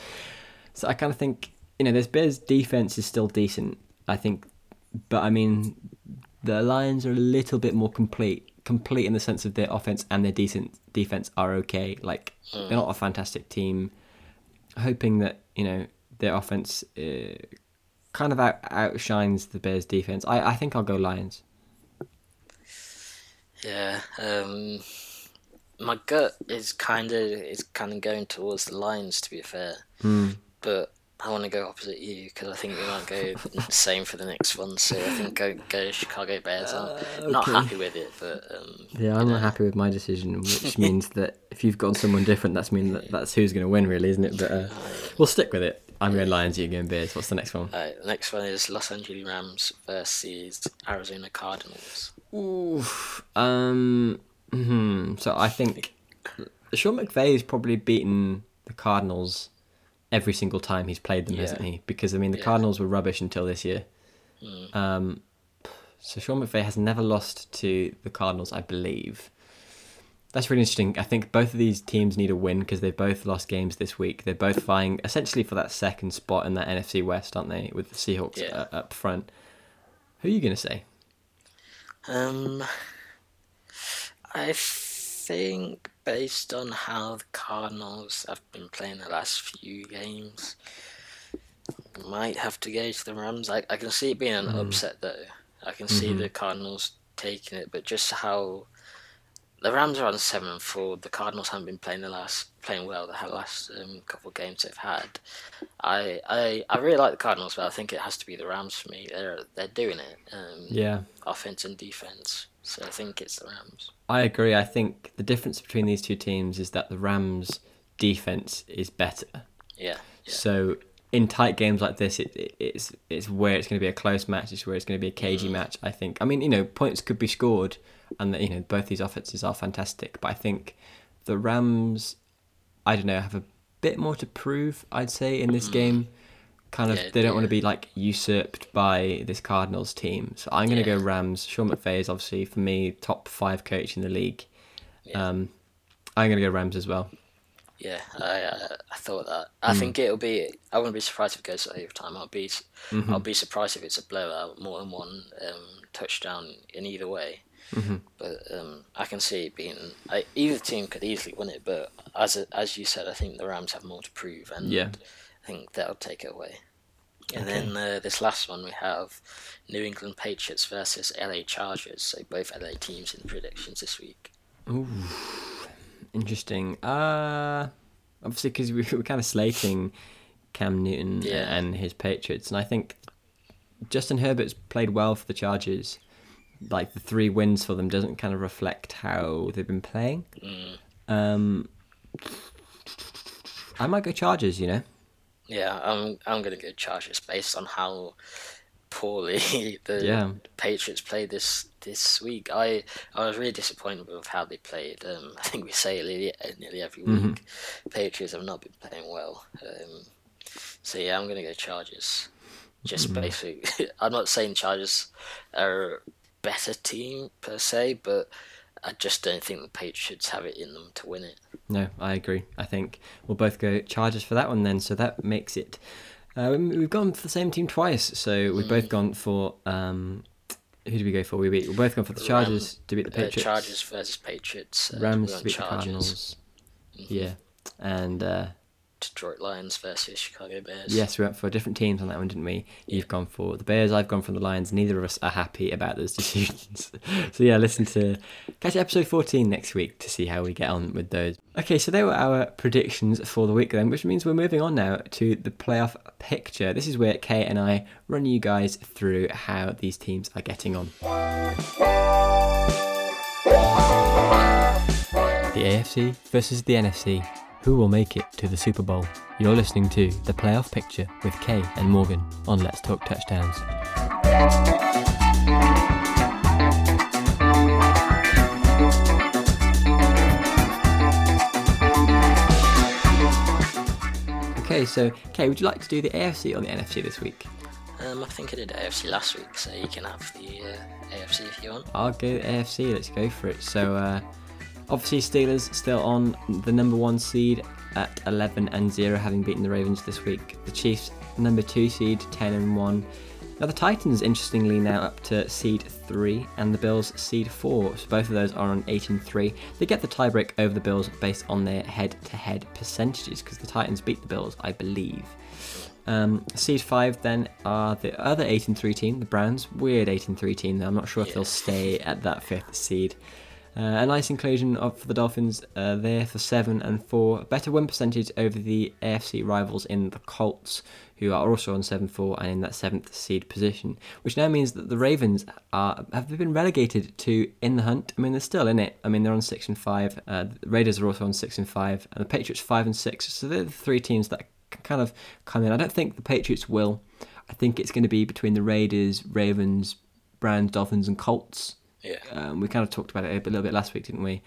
So I kind of think you know, this Bears defense is still decent. I think, but I mean, the Lions are a little bit more complete. Complete in the sense of their offense and their decent defense are okay. Like they're not a fantastic team. Hoping that you know their offense uh, kind of out, outshines the Bears defense. I, I think I'll go Lions. Yeah, um, my gut is kind of is kind of going towards the Lions to be fair, but I want to go opposite you because I think we might go *laughs* same for the next one. So I think go go Chicago Bears. I'm not okay. happy with it, but um, Yeah, I'm not happy with my decision, which means that if you've got someone different, that's mean that that's who's going to win, really, isn't it? But uh, we'll stick with it. I'm going Lions, you're going Bears. What's the next one? The next one is Los Angeles Rams versus Arizona Cardinals. Oof. Um. hmm So I think Sean McVay's probably beaten the Cardinals every single time he's played them, hasn't he? Because I mean, the Cardinals were rubbish until this year. Um. So Sean McVay has never lost to the Cardinals, I believe. That's really interesting. I think both of these teams need a win because they've both lost games this week. They're both vying essentially for that second spot in that NFC West, aren't they? With the Seahawks Yeah. up front. Who are you going to say? Um, I think based on how the Cardinals have been playing the last few games, might have to go to the Rams. I, I can see it being an upset though. I can see the Cardinals taking it, but just how the Rams are on seven and four. The Cardinals haven't been playing the last playing well. The last um, couple of games they've had. I, I I really like the Cardinals, but I think it has to be the Rams for me. They're they're doing it. Um, Yeah. offense and defense. So I think it's the Rams. I agree. I think the difference between these two teams is that the Rams' defense is better. Yeah. yeah. So in tight games like this, it, it, it's it's where it's going to be a close match. It's where it's going to be a cagey match. I think. I mean, you know, points could be scored, and that you know both these offenses are fantastic. But I think the Rams, I don't know, have a bit more to prove. I'd say in this game. Kind of, Yeah, they don't want to be like usurped by this Cardinals team. So I'm going to Yeah. go Rams. Sean McVay is obviously for me top five coach in the league. Yeah. Um, I'm going to go Rams as well. Yeah, I, uh, I thought that. I think it'll be. I wouldn't be surprised if it goes to overtime. I'll be. I'll be surprised if it's a blowout, more than one um, touchdown in either way. But um, I can see it being. I, either team could easily win it, but as a, as you said, I think the Rams have more to prove, and Yeah. I think that'll take it away. And then uh, this last one we have New England Patriots versus LA Chargers. So both LA teams in the predictions this week. Ooh, Interesting. Uh, obviously, because we *laughs* were kind of slating Cam Newton Yeah. and his Patriots, and I think Justin Herbert's played well for the Chargers. Like the three wins for them doesn't kind of reflect how they've been playing. Um, I might go Chargers. You know. Yeah, I'm I'm gonna go Chargers based on how poorly *laughs* the Yeah. Patriots played this this week. I I was really disappointed with how they played. Um, *laughs* I think we say it nearly, nearly every Mm-hmm. week. Patriots have not been playing well. Um, so yeah, I'm gonna go Chargers. Just Mm-hmm. basically, *laughs* I'm not saying Chargers are better team per se, but I just don't think the Patriots have it in them to win it. No, I agree. I think we'll both go Chargers for that one then. So that makes it. Uh, we- we've gone for the same team twice. So we've both gone for. Um, who did we go for? We beat, we've both gone for the Chargers to beat the Uh, Patriots. Chargers versus Patriots. Uh, Rams to beat the Chargers. Cardinals. Yeah, and uh, Detroit Lions versus Chicago Bears. yes, we went for different teams on that one, didn't we? You've gone for the Bears. I've gone for the Lions. Neither of us are happy about those *laughs* decisions. so yeah, listen to catch episode fourteen next week to see how we get on with those. Okay, so they were our predictions for the week then, which means we're moving on now to the playoff picture. This is where Kay and I run you guys through how these teams are getting on. The AFC versus the NFC. Who will make it to the Super Bowl? You're listening to The Playoff Picture with Kay and Morgan on Let's Talk Touchdowns. Okay, so Kay, would you like to do the AFC or the NFC this week? Um, I think I did AFC last week, so you can have the uh, AFC if you want. I'll go AFC. Let's go for it. So, uh, obviously, Steelers still on the number one seed at 11 and 0, having beaten the Ravens this week. The Chiefs, number two seed, 10 and 1. Now, the Titans, interestingly, now up to seed 3, and the Bills seed 4. So, both of those are on 8 and 3. They get the tiebreak over the Bills based on their head to head percentages, because the Titans beat the Bills, I believe. Um, seed 5 then are the other 8 and 3 team, the Browns. Weird 8 and 3 team, though. I'm not sure if they'll stay at that fifth seed. Uh, a nice inclusion of for the Dolphins uh, there for seven and four. Better win percentage over the AFC rivals in the Colts, who are also on seven four and in that seventh seed position. Which now means that the Ravens are have been relegated to in the hunt. I mean they're still in it. I mean they're on six and five. Uh, the Raiders are also on six and five, and the Patriots five and six. So they're the three teams that can kind of come in. I don't think the Patriots will. I think it's going to be between the Raiders, Ravens, Browns, Dolphins, and Colts. Yeah. Um, we kind of talked about it a little bit last week, didn't we?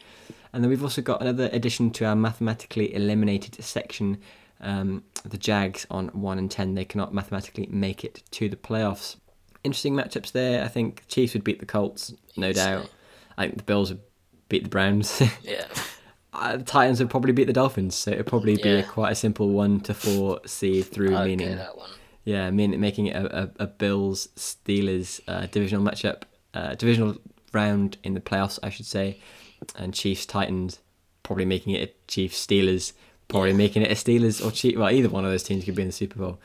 And then we've also got another addition to our mathematically eliminated section. Um, the Jags on 1 and 10, they cannot mathematically make it to the playoffs. Interesting matchups there. I think Chiefs would beat the Colts, no doubt. I think the Bills would beat the Browns. *laughs* Yeah. uh, the Titans would probably beat the Dolphins, so it'd probably be Yeah. a quite a simple 1 to 4 seed through, I'd meaning that one. yeah, mean making it a, a, a Bills Steelers uh, divisional matchup, uh, divisional round in the playoffs, I should say, and Chiefs Titans probably making it a Chiefs Steelers, probably Yeah. making it a Steelers or Chiefs. Well, either one of those teams could be in the Super Bowl.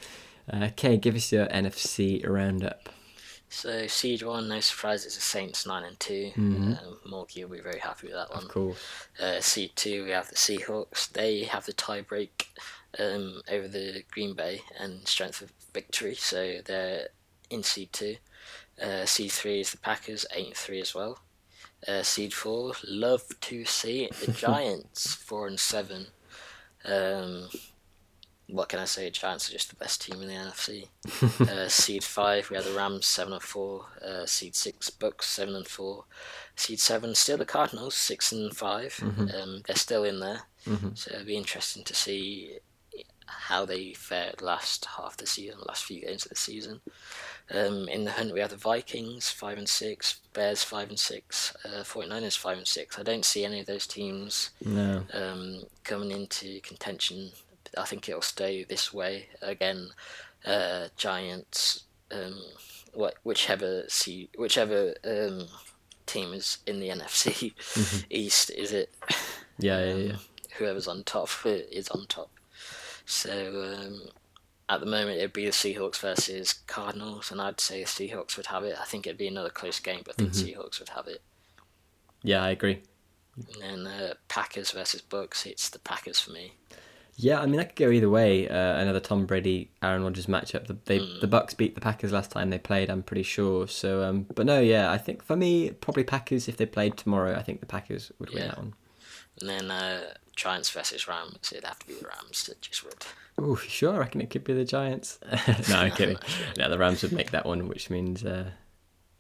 Uh, okay, give us your NFC roundup. So seed one, no surprise, it's the Saints nine and 2 Um, Morgie will be very happy with that one. Of course. Uh, seed two, we have the Seahawks. They have the tiebreak um, over the Green Bay and strength of victory, so they're in seed two. Uh, seed three is the Packers, eight and three as well. Uh, seed four, love to see it, the *laughs* Giants, four and seven. Um, what can I say? Giants are just the best team in the NFC. *laughs* uh, seed five, we have the Rams seven and four. Uh, seed six, Bucks seven and four. Seed seven, still the Cardinals six and 5 Um, they're still in there, so it'll be interesting to see how they fared last half the season, last few games of the season. Um, in the hunt, we have the Vikings five and six, Bears five and six, uh, 49ers five and six. I don't see any of those teams No. um, coming into contention. I think it'll stay this way again. Uh, Giants, um, whichever see whichever um, team is in the *laughs* NFC East is it? Yeah, yeah, yeah. Whoever's on top *laughs* is on top. So um, at the moment it'd be the Seahawks versus Cardinals, and I'd say the Seahawks would have it. I think it'd be another close game, but I think Mm-hmm. Seahawks would have it. Yeah, I agree. And then uh, Packers versus Bucks, it's the Packers for me. Yeah, I mean that could go either way. Uh, another Tom Brady Aaron Rodgers matchup. The they, the Bucks beat the Packers last time they played. I'm pretty sure. So, um, but no, yeah, I think for me probably Packers if they played tomorrow. I think the Packers would win that one. And then uh, Giants versus Rams, it'd have to be the Rams that just would. Oh, sure. I reckon it could be the Giants. *laughs* no, I'm kidding. No, the Rams would make that one, which means, uh,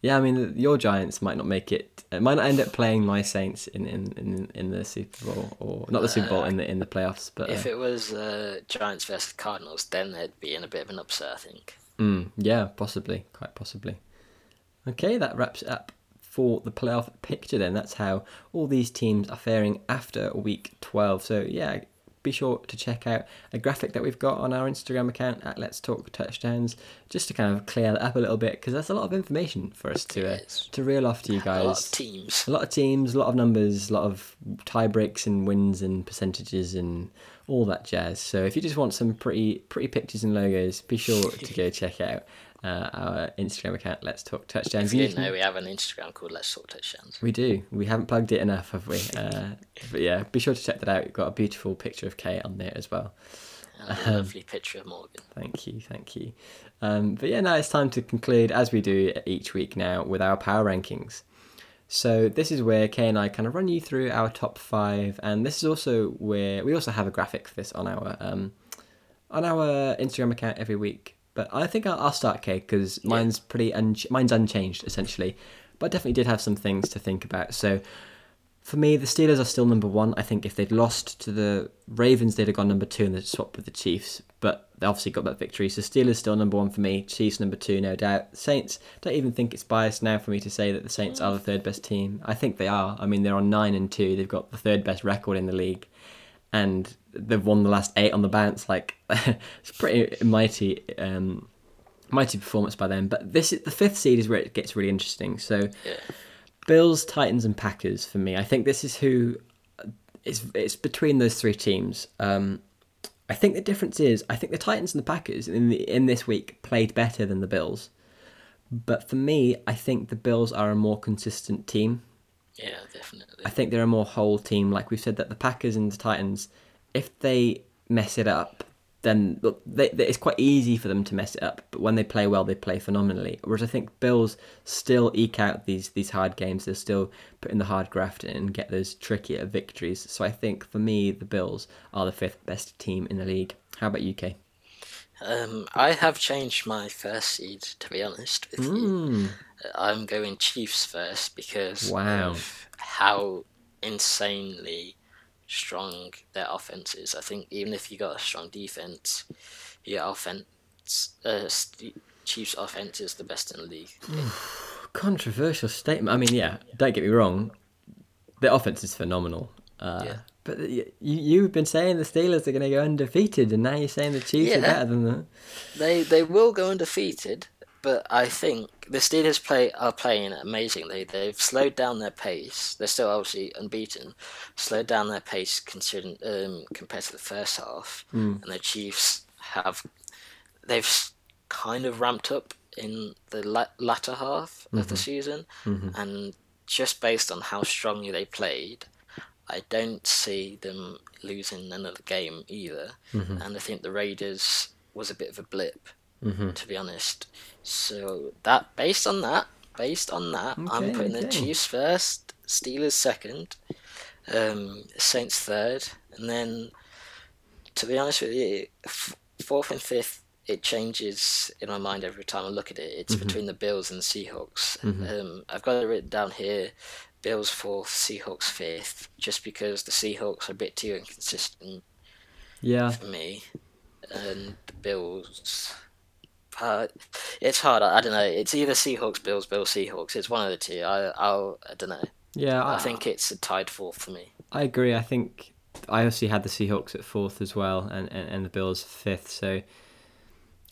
yeah, I mean, your Giants might not make it. It might not end up playing my Saints in in, in, in the Super Bowl or not the Super Bowl in the in the playoffs. But If uh, it was uh, Giants versus Cardinals, then they'd be in a bit of an upset, I think. mm, yeah, possibly, quite possibly. Okay, that wraps it up for the playoff picture. Then that's how all these teams are faring after week twelve. So yeah, be sure to check out a graphic that we've got on our Instagram account at Let's Talk Touchdowns, just to kind of clear that up a little bit because that's a lot of information for us to uh, to reel off to you guys. A lot of teams. A lot of teams, a lot of numbers, a lot of tie breaks and wins and percentages and all that jazz. So if you just want some pretty pretty pictures and logos, be sure to go *laughs* check out uh, our Instagram account. Let's talk touchdowns. You didn't know, we have an Instagram called Let's Talk Touchdowns. we do. We haven't plugged it enough, have we? Uh, but yeah, be sure to check that out. We've got a beautiful picture of Kate on there as well. And a lovely picture of Morgan. Thank you, thank you. Um, but yeah, now it's time to conclude, as we do each week now, with our power rankings. So this is where Kay and I kind of run you through our top five, and this is also where we also have a graphic for this on our um, on our Instagram account every week. But I think I'll, I'll start Kay because mine's pretty un- mine's unchanged essentially, but I definitely did have some things to think about. So for me, the Steelers are still number one. I think if they'd lost to the Ravens, they'd have gone number two and they'd swapped with the Chiefs. But they obviously got that victory. So Steelers still number one for me. Chiefs number two, no doubt. Saints, don't even think it's biased now for me to say that the Saints are the third best team. I think they are. I mean, they're on nine and two. They've got the third best record in the league. And they've won the last eight on the bounce. Like, *laughs* it's pretty mighty. Um, mighty performance by them. But this is the fifth seed is where it gets really interesting. So Yeah. Bills, Titans, and Packers for me. I think this is who it's it's between those three teams. Um, I think the difference is I think the Titans and the Packers in the in this week played better than the Bills, but for me, I think the Bills are a more consistent team. Yeah, definitely. I think they're a more whole team. Like we've said, that the Packers and the Titans, if they mess it up, then they, they, it's quite easy for them to mess it up. But when they play well, they play phenomenally. Whereas I think Bills still eke out these these hard games. They're still put in the hard graft and get those trickier victories. So I think for me, the Bills are the fifth best team in the league. How about UK? Um, I have changed my first seed, to be honest with you. Mm. I'm going Chiefs first because Wow. of how insanely strong their offense is. I think even if you got a strong defense, your offense, uh, Chiefs' offense is the best in the league. *sighs* Controversial statement. I mean, yeah, don't get me wrong. The offense is phenomenal. Uh, Yeah. But uh, you, you've been saying the Steelers are going to go undefeated, and now you're saying the Chiefs are better than them. They they will go undefeated, but I think the Steelers play are playing amazingly. They've slowed down their pace. They're still obviously unbeaten. Slowed down their pace considering um, compared to the first half, hmm. and the Chiefs have they've kind of ramped up in the la- latter half of the mm-hmm. season, mm-hmm. and just based on how strongly they played. I don't see them losing another game either, and I think the Raiders was a bit of a blip, to be honest. So that based on that, based on that, Okay, I'm putting the. Chiefs first, Steelers second, um, Saints third, and then to be honest with you, f- fourth and fifth. It changes in my mind every time I look at it. It's between the Bills and the Seahawks. Um, I've got it written down here Bills fourth, Seahawks fifth, just because the Seahawks are a bit too inconsistent Yeah, for me, and the Bills. Uh, it's hard. I, I don't know. It's either Seahawks, Bills, Bills, Seahawks. It's one of the two. I, I'll. I don't know. yeah. I think it's a tied fourth for me. I agree. I think I also had the Seahawks at fourth as well, and, and, and the Bills fifth. So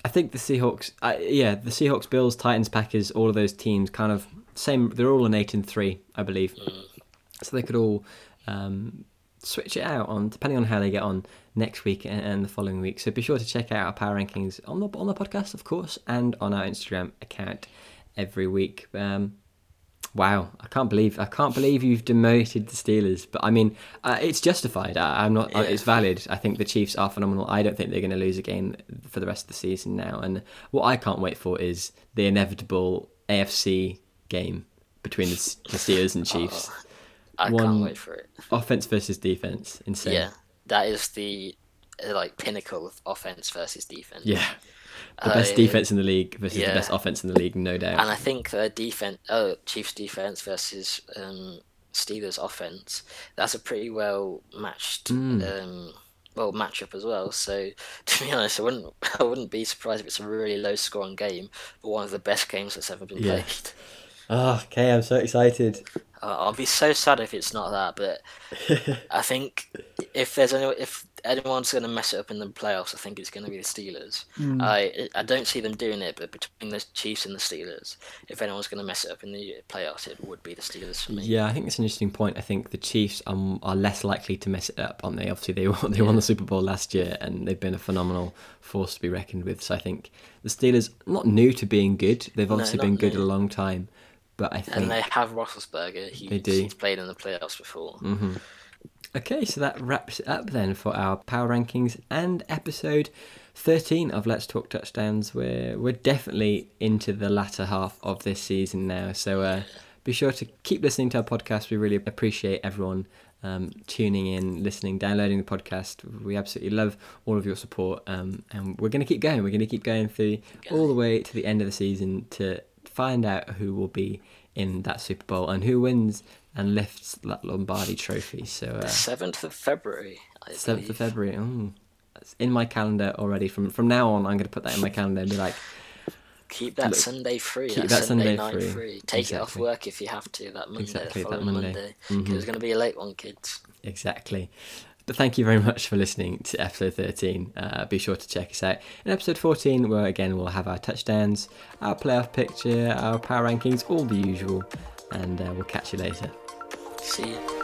I think the Seahawks, I, yeah, the Seahawks, Bills, Titans, Packers, all of those teams, kind of same. They're all an eight and three, I believe. So they could all um, switch it out on depending on how they get on next week and, the following week. So be sure to check out our power rankings on the on the podcast, of course, and on our Instagram account every week. Um, Wow, I can't believe I can't believe you've demoted the Steelers. But I mean, uh, it's justified. I, I'm not. uh, Yeah. It's valid. I think the Chiefs are phenomenal. I don't think they're going to lose a game for the rest of the season now. And what I can't wait for is the inevitable AFC game between the, the Steelers and Chiefs. *laughs* I One- can't wait for it. Offense versus defense. Insane. Yeah, that is the uh, like pinnacle of offense versus defense. Yeah. The best Uh, defense in the league versus yeah. the best offense in the league, no doubt. And I think the defense, oh, Chiefs defense versus um, Steelers offense, that's a pretty well matched, Hmm. um, well matchup as well. So *laughs* to be honest, I wouldn't, *laughs* I wouldn't be surprised if it's a really low scoring game, but one of the best games that's ever been Yeah. played. Oh, okay, I'm so excited. Uh, I'll be so sad if it's not that, but *laughs* I think if there's any, if anyone's going to mess it up in the playoffs, I think it's going to be the Steelers. I I don't see them doing it, but between the Chiefs and the Steelers, if anyone's going to mess it up in the playoffs, it would be the Steelers for me. Yeah, I think it's an interesting point. I think the Chiefs are, are less likely to mess it up, aren't they? Obviously, they won, *laughs* they won the Super Bowl last year, and they've been a phenomenal force to be reckoned with. So I think the Steelers not new to being good. They've obviously not been good new. a long time, but I think And they have Roethlisberger. He, They do. He's played in the playoffs before. Okay, so that wraps it up then for our power rankings and episode 13 of Let's Talk Touchdowns. We're, we're definitely into the latter half of this season now. So uh, be sure to keep listening to our podcast. We really appreciate everyone um, tuning in, listening, downloading the podcast. We absolutely love all of your support, um, and we're going to keep going. We're going to keep going through all the way to the end of the season to find out who will be in that Super Bowl and who wins and lifts that Lombardi Trophy. So uh, The seventh of February. Seventh of. February. Oh, that's in my calendar already. From from now on, I'm going to put that in my *laughs* calendar and be like, Keep that Look, Sunday free. keep that, that Sunday, Sunday night free. free. Take it off work if you have to that Monday, Exactly, the that following Monday. Monday. Mhm. it's going to be a late one, kids. Exactly. But thank you very much for listening to episode 13. Uh, be sure to check us out in episode 14, where again we'll have our touchdowns, our playoff picture, our power rankings, all the usual. And uh, we'll catch you later. See you.